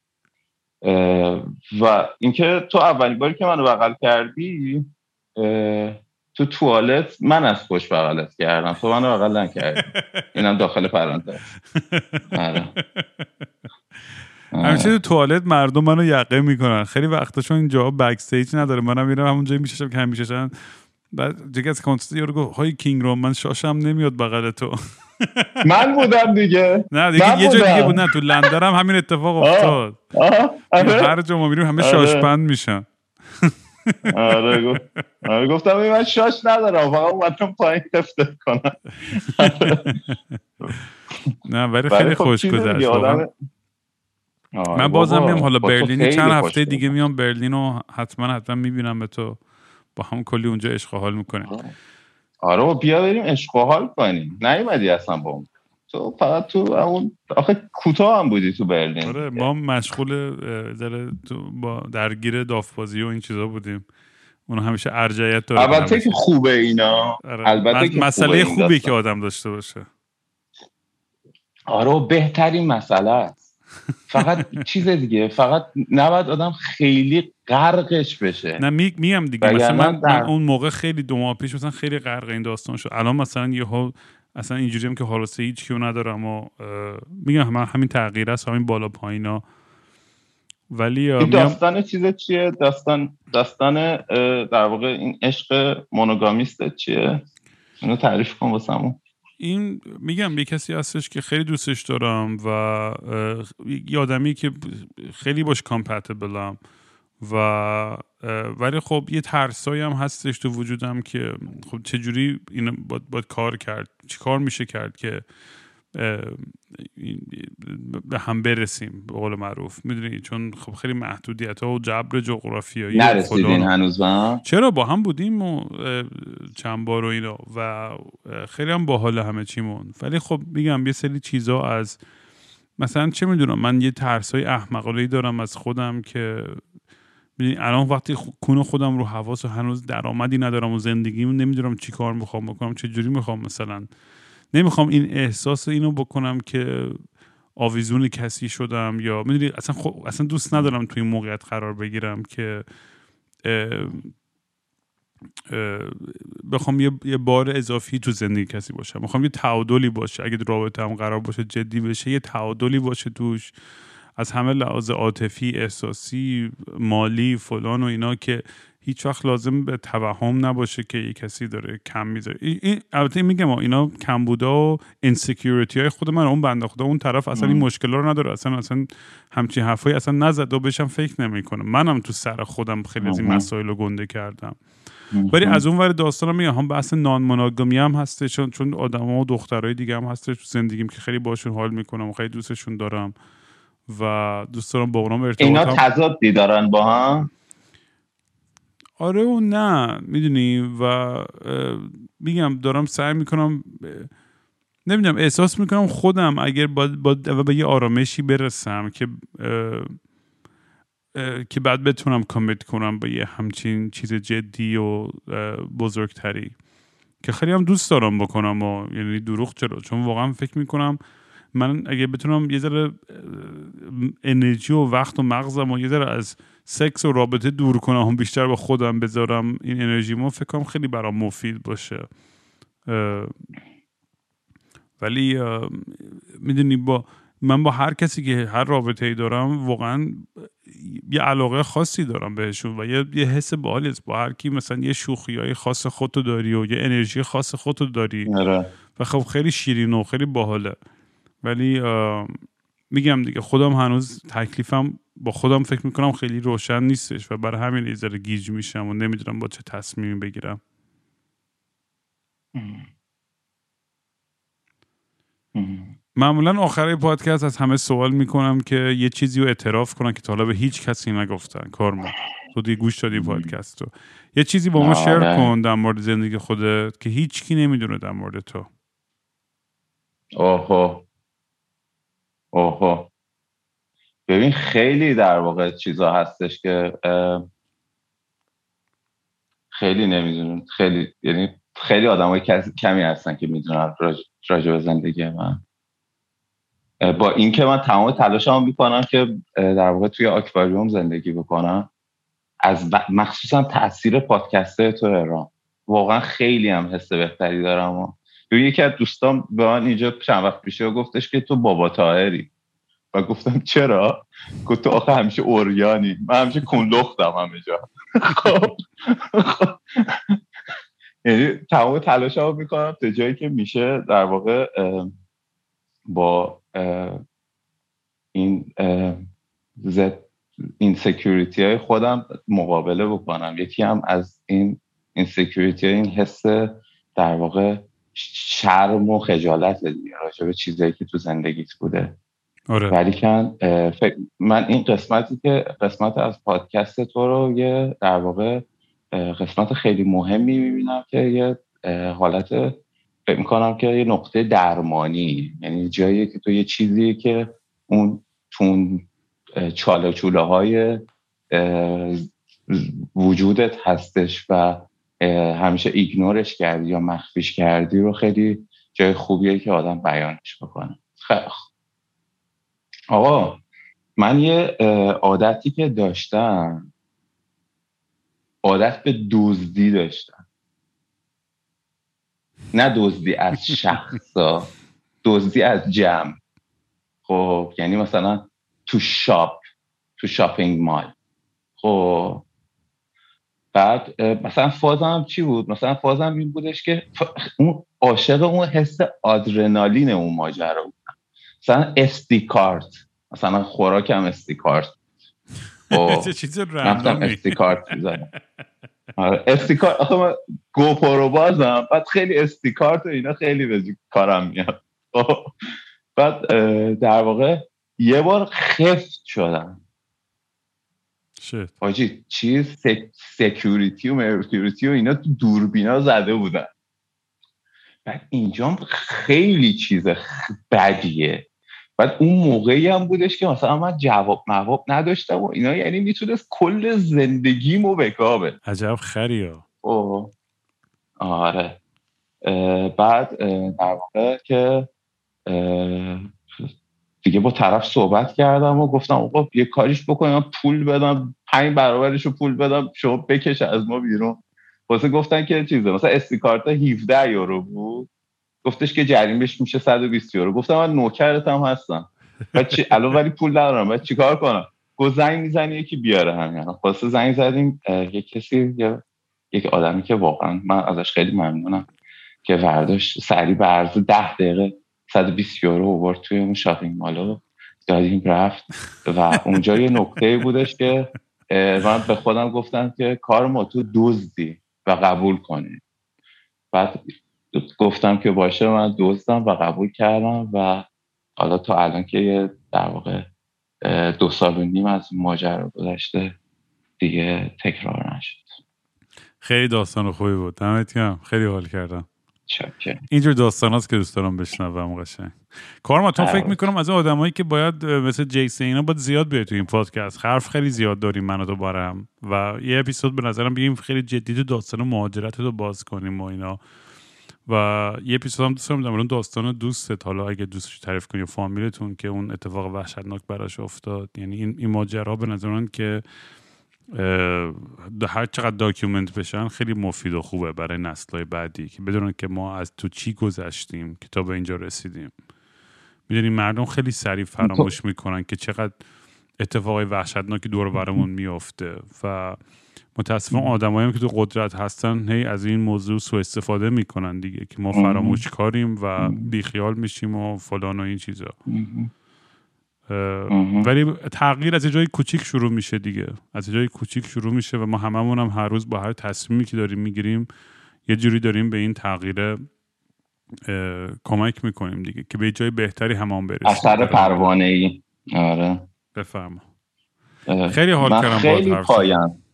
و اینکه تو اولین باری که منو بغل کردی تو توالت من از خوش بغلت کردم. تو منو بغل نکردی. اینم داخل پرانتز. آره. همیشه تو توالت مردم منو یقه می‌کنن. خیلی وقتا چون اینجا backstage نداره. منم میرم همون جایی می‌شاشم که همیشه بعد دیگه از concert یارو گفت های King Raam من شاشم نمیاد بغل تو. من بودم دیگه. نه دیگه یه جای دیگه بود. نه تو لندن هم همین اتفاق افتاد. آره. هر جا ما میریم همه آره. شاشبند میشن. آره, آره گفتم من شاش ندارم فقط اومدم پایین تفته کنم. نه ولی خیلی خب خوش گذشت من بازم میام حالا برلین چند هفته دیگه میام برلین رو حتما حتما می‌بینم به تو. با هم کلی اونجا عشق حال می‌کنیم آره بیا بریم عشق حال کنیم. نیومدی اصلا با اون. تو فقط تو اون آخه کوتاه هم بودی تو برلین. آره ما مشغول ذره با درگیر دافبازی و این چیزا بودیم. اون همیشه ارجعیت داره البته که خوبه اینا. آره. البته که مسئله خوبی که آدم داشته باشه. آره بهترین مسئله است. فقط چیز دیگه فقط نباید آدم خیلی غرقش بشه. نه می میم دیگه. مثلا من, اون موقع خیلی دو ماه پیش مثلا خیلی غرق این داستان شد. الان مثلا یه ها اصلا اینجوری هم که حالاسه هیچ کیو ندارم و میگم من همین تغییر است همین بالا پایینا. ولی این داستان چیز چیه؟ داستان داستان در واقع این عشق مونوگامیست چیه؟ اینو تعریف کن واسمون. این میگم یه کسی هستش که خیلی دوستش دارم و یه آدمی که خیلی باش کامپتبلم و ولی خب یه ترسایی هم هستش تو وجودم که خب چجوری این باید, کار کرد چی کار میشه کرد که به هم برسیم به قول معروف. می‌دونی چون خب خیلی محدودیت ها و جبر جغرافیایی نرسیدین هنوز با چرا؟ با هم بودیم و چند بار و اینا. و خیلی هم باحال همه چیمون. ولی خب میگم یه سری چیزا از مثلا چه می‌دونم من یه ترسای احمقانه دارم از خودم که الان وقتی کون خودم رو حواس و هنوز درآمدی ندارم و زندگیم نمی‌دونم چی کار می‌خوام بکنم چه جوری می‌خوام مثلا نمی‌خوام این احساس اینو بکنم که آویزون کسی شدم یا می‌دونی اصلا اصلا دوست ندارم توی این موقعیت قرار بگیرم که بخوام یه،, یه بار اضافی تو زندگی کسی باشم. می‌خوام یه تعادلی باشه. اگه رابطه هم قرار باشه جدی بشه یه تعادلی باشه توش. از همه لحاظ عاطفی احساسی مالی فلان و اینا که هیچ وقت لازم به توهم نباشه که یه کسی داره کم می‌ذاره. این البته میگم اینا کم بودا و انسکیوریتی های خود من اون بنده خدا اون طرف اصلا این مشکل رو نداره. اصلا اصلا همچین حرفایی اصلا نزد و بهشم فکر نمی‌کنه منم تو سر خودم خیلی از این مسائل رو گنده کردم. ولی از اون ور داستان میگم هم بحث نان مناگمی هم هسته چون چون آدما و دخترای دیگه هم هسته تو زندگیم که خیلی باشون حال می‌کنم و خیلی دوستشون دارم و دوست دارم با اونام ارتباط اینا تضادی دارن با هم؟ آره و نه می‌دونی و میگم دارم سعی می‌کنم نمی‌دونم احساس می‌کنم خودم اگر با, به یه آرامشی برسم که که بعد بتونم کامیت کنم به یه همچین چیز جدی و بزرگتری. که خیلی هم دوست دارم بکنم و یعنی دروغ چرا؟ چون واقعا فکر می‌کنم من اگه بتونم یه ذره انرژی و وقت و مغزم و یه ذره از سکس و رابطه دور کنم بیشتر با خودم بذارم این انرژی ما فکر کنم خیلی برام مفید باشه. ولی می‌دونی با من با هر کسی که هر رابطه ای دارم واقعا یه علاقه خاصی دارم بهشون و یه, یه حس باحالی با هر کی مثلا یه شوخی های خاص خودتو داری و یه انرژی خاص خودتو داری. آره. و خب خیلی شیرین و خیلی باحاله. ولی میگم دیگه خودم هنوز تکلیفم با خودم فکر می‌کنم خیلی روشن نیستش و برای همین یه ذره گیج میشم و نمی‌دونم با چه تصمیمی بگیرم. معمولا آخر پادکست از همه سوال می‌کنم که یه چیزی رو اعتراف کنن که تا حالا به هیچ کسی نگفتن. کارما تو دی گوش دادی پادکست رو. یه چیزی با ما شیر آره. کن در مورد زندگی خودت که هیچ کی نمی‌دونه در مورد تو. اوهو اوهو ببین خیلی در واقع چیزا هستش که خیلی نمی‌دونم. خیلی یعنی خیلی آدم های کمی هستن که می‌دونن راجع به زندگی من. با اینکه من تمام تلاشمو می‌کنم که در واقع توی آکواریوم زندگی بکنم از مخصوصا تاثیر پادکست تو ایران. واقعا خیلی هم حس بهتری دارم و یکی از دوستان به من اینجا چند وقت پیش گفتش که تو بابا تاهری و گفتم چرا؟ گفت تو آخه همیشه اوریانی. من همیشه کنلختم همه جا. خب. یعنی تمام تلاش ها می‌کنم تا جایی که میشه در واقع با این زد این سکیوریتی های خودم مقابله بکنم. یکی هم از این این سکیوریتی این حس در واقع شرم و خجالت دیگه راجع به چیزایی که تو زندگیت بوده آره. ولی کن من این قسمتی که قسمت از پادکست تو رو یه در واقع قسمت خیلی مهمی می‌بینم که یه حالت فکر می‌کنم که یه نقطه درمانی یعنی جایی که تو یه چیزی که اون تون چاله چوله های وجودت هستش و همیشه ایگنورش کردی یا مخفیش کردی رو خیلی جای خوبیه که آدم بیانش بکنه. خیلی آقا من یه عادتی که داشتم عادت به دزدی داشتم. نه دزدی از شخصا دزدی از جمع. خب یعنی مثلا تو شاپ تو شاپینگ مال. خب بعد مثلا فازم چی بود؟ مثلا فازم این بودش که اون عاشق اون حس آدرنالین اون ماجرا بود. مثلا استی کارت مثلا خوراکم استی کارت چیز استی کارت استی کارت آخه من گوپرو بازم. بعد خیلی استی کارت و اینا خیلی به کارم میاد. بعد در واقع یه بار خفت شدم. حاجی چیز سکیوریتی و مرکوریتی و اینا تو دوربینا زده بودن. بعد اینجا خیلی چیز بدیه. بعد اون موقعی هم بودش که مثلا من جواب مواب نداشتم و اینا یعنی می‌تونست کل زندگیمو بکابه عجب خریا اوه. آره. بعد در واقع که دیگه با طرف صحبت کردم و گفتم آقا یه کاریش بکنم پول بدم پنج برابرش رو پول بدم شما بکش از ما بیرون. واسه گفتن که چیزه مثلا استیکارت 17 یورو بود. گفتش که جریمش میشه 120 یورو. گفتم من نوکرت هم هستم. چی؟ الان ولی پول ندارم. بعد چیکار کنم؟ گو زنگ می‌زنی یکی بیاره همین واسه زنگ زدیم یه کسی یا یک آدمی که واقعا من ازش خیلی ممنونم که ورداشت سری به عرض 10 دقیقه 120 یورو آورد توی اون شاپینگ مالو. دادیم رفت و اونجا یه نقطه بودش که من به خودم گفتم که کار ما تو دزدی و قبول کنی. بعد گفتم که باشه من دزدم و قبول کردم و حالا تا الان که در واقع دو سال و نیم از ماجرا گذشته دیگه تکرار نشد. خیلی داستان خوبی بود. دمت خیلی حال کردم. چکه. اینجور داستان هست که دوست دارم بشنوم قشنگ. کارما تو فکر می‌کنم از آدمایی که باید مثل جیسی اینا باید زیاد بیاد تو این پادکست. حرف خیلی زیاد داریم من و تو بارم و یه اپیزود به نظرم بگیم خیلی جدید داستان مهاجرت رو باز کنیم و اینا. و یه اپیزود هم دوست دارم اون داستان دوستت. حالا اگه دوستش تعریف کنی فامیلتون که اون اتفاق وحشتناک براش افتاد. یعنی این, این ماجرا به نظر من که هر چقدر document بشن خیلی مفید و خوبه برای نسلهای بعدی که بدونن که ما از تو چی گذشتیم که تا به اینجا رسیدیم. می‌دونی مردم خیلی سریع فراموش می‌کنن که چقدر اتفاقای وحشتناکی دور برمون میافته و متاسفانه آدمایی که تو قدرت هستن هی از این موضوع سوء استفاده می‌کنن دیگه که ما فراموش کاریم و بیخیال میشیم و فلان و این چیزا. ولی تغییر از جای کوچیک شروع میشه دیگه. از جای کوچیک شروع میشه و ما هممون هم هر روز با هر تصمیمی که داریم می‌گیریم یه جوری داریم به این تغییر کمک می‌کنیم دیگه که به جای بهتری همان برسیم. اثر پروانه ای آره. بفرما خیلی حال کردم خیلی پایم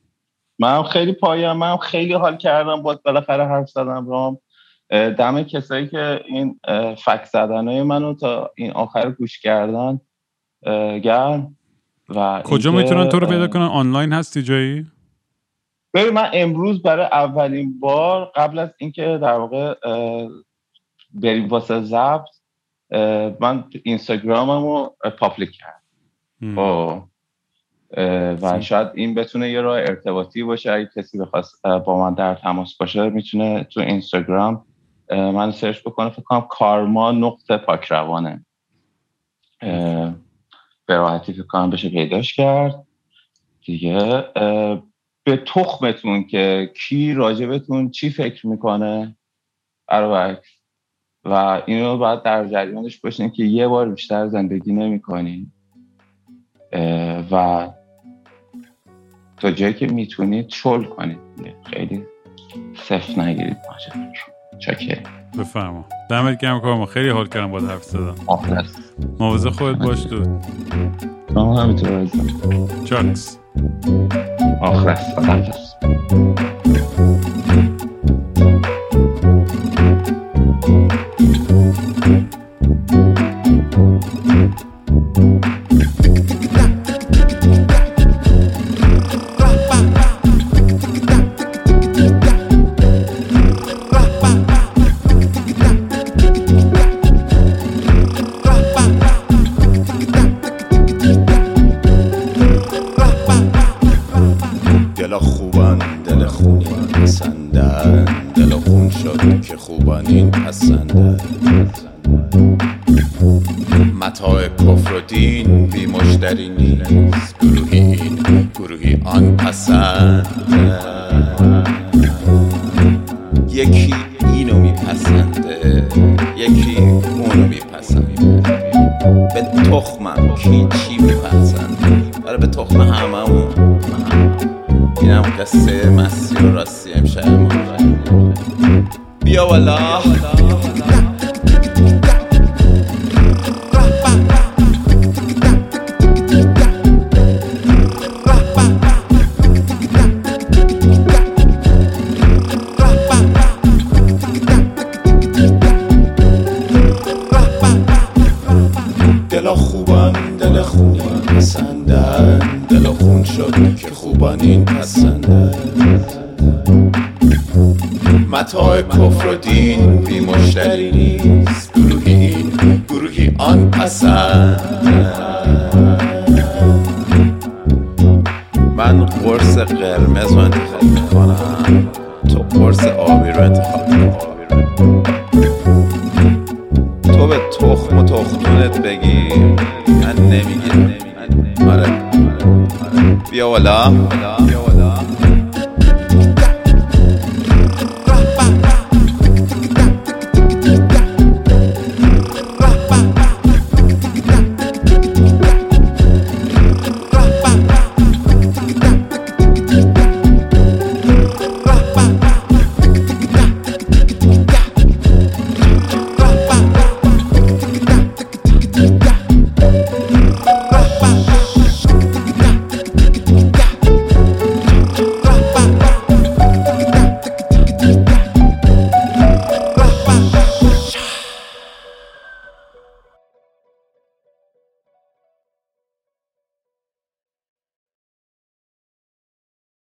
من خیلی پایم من خیلی حال کردم باید بالاخره حرف زدم. رام دم کسایی که این فک زدن های منو تا این آخر گوش کردن گرم و کجا می‌تونن تو رو پیدا کنن؟ آنلاین هستی جایی؟ ببین من امروز برای اولین بار قبل از اینکه در واقع بریم واسه ضبط من اینستاگراممو public کرد خب. و شاید این بتونه یه راه ارتباطی باشه. اگه کسی بخواست با من در تماس باشه می‌تونه تو اینستاگرام من search بکنه. فکر کنم کارما نقطه پاکروانه به راحتی فکر کنم بشه پیداش کرد. دیگه به تخمتون که کی راجبتون چی فکر می‌کنه برعکس و اینو باید در جریانش باشین که یه بار بیشتر زندگی نمی‌کنین. و تا جایی که می‌تونید چل کنید. خیلی صفت نگیرید. ماجرا. چکه بفرما. دمت گرم کارما خیلی حال کردم باید حرف زدم آخلص موازه خودت باش دود. شما همینطور. عزیزم چاکس آخلص خداحافظ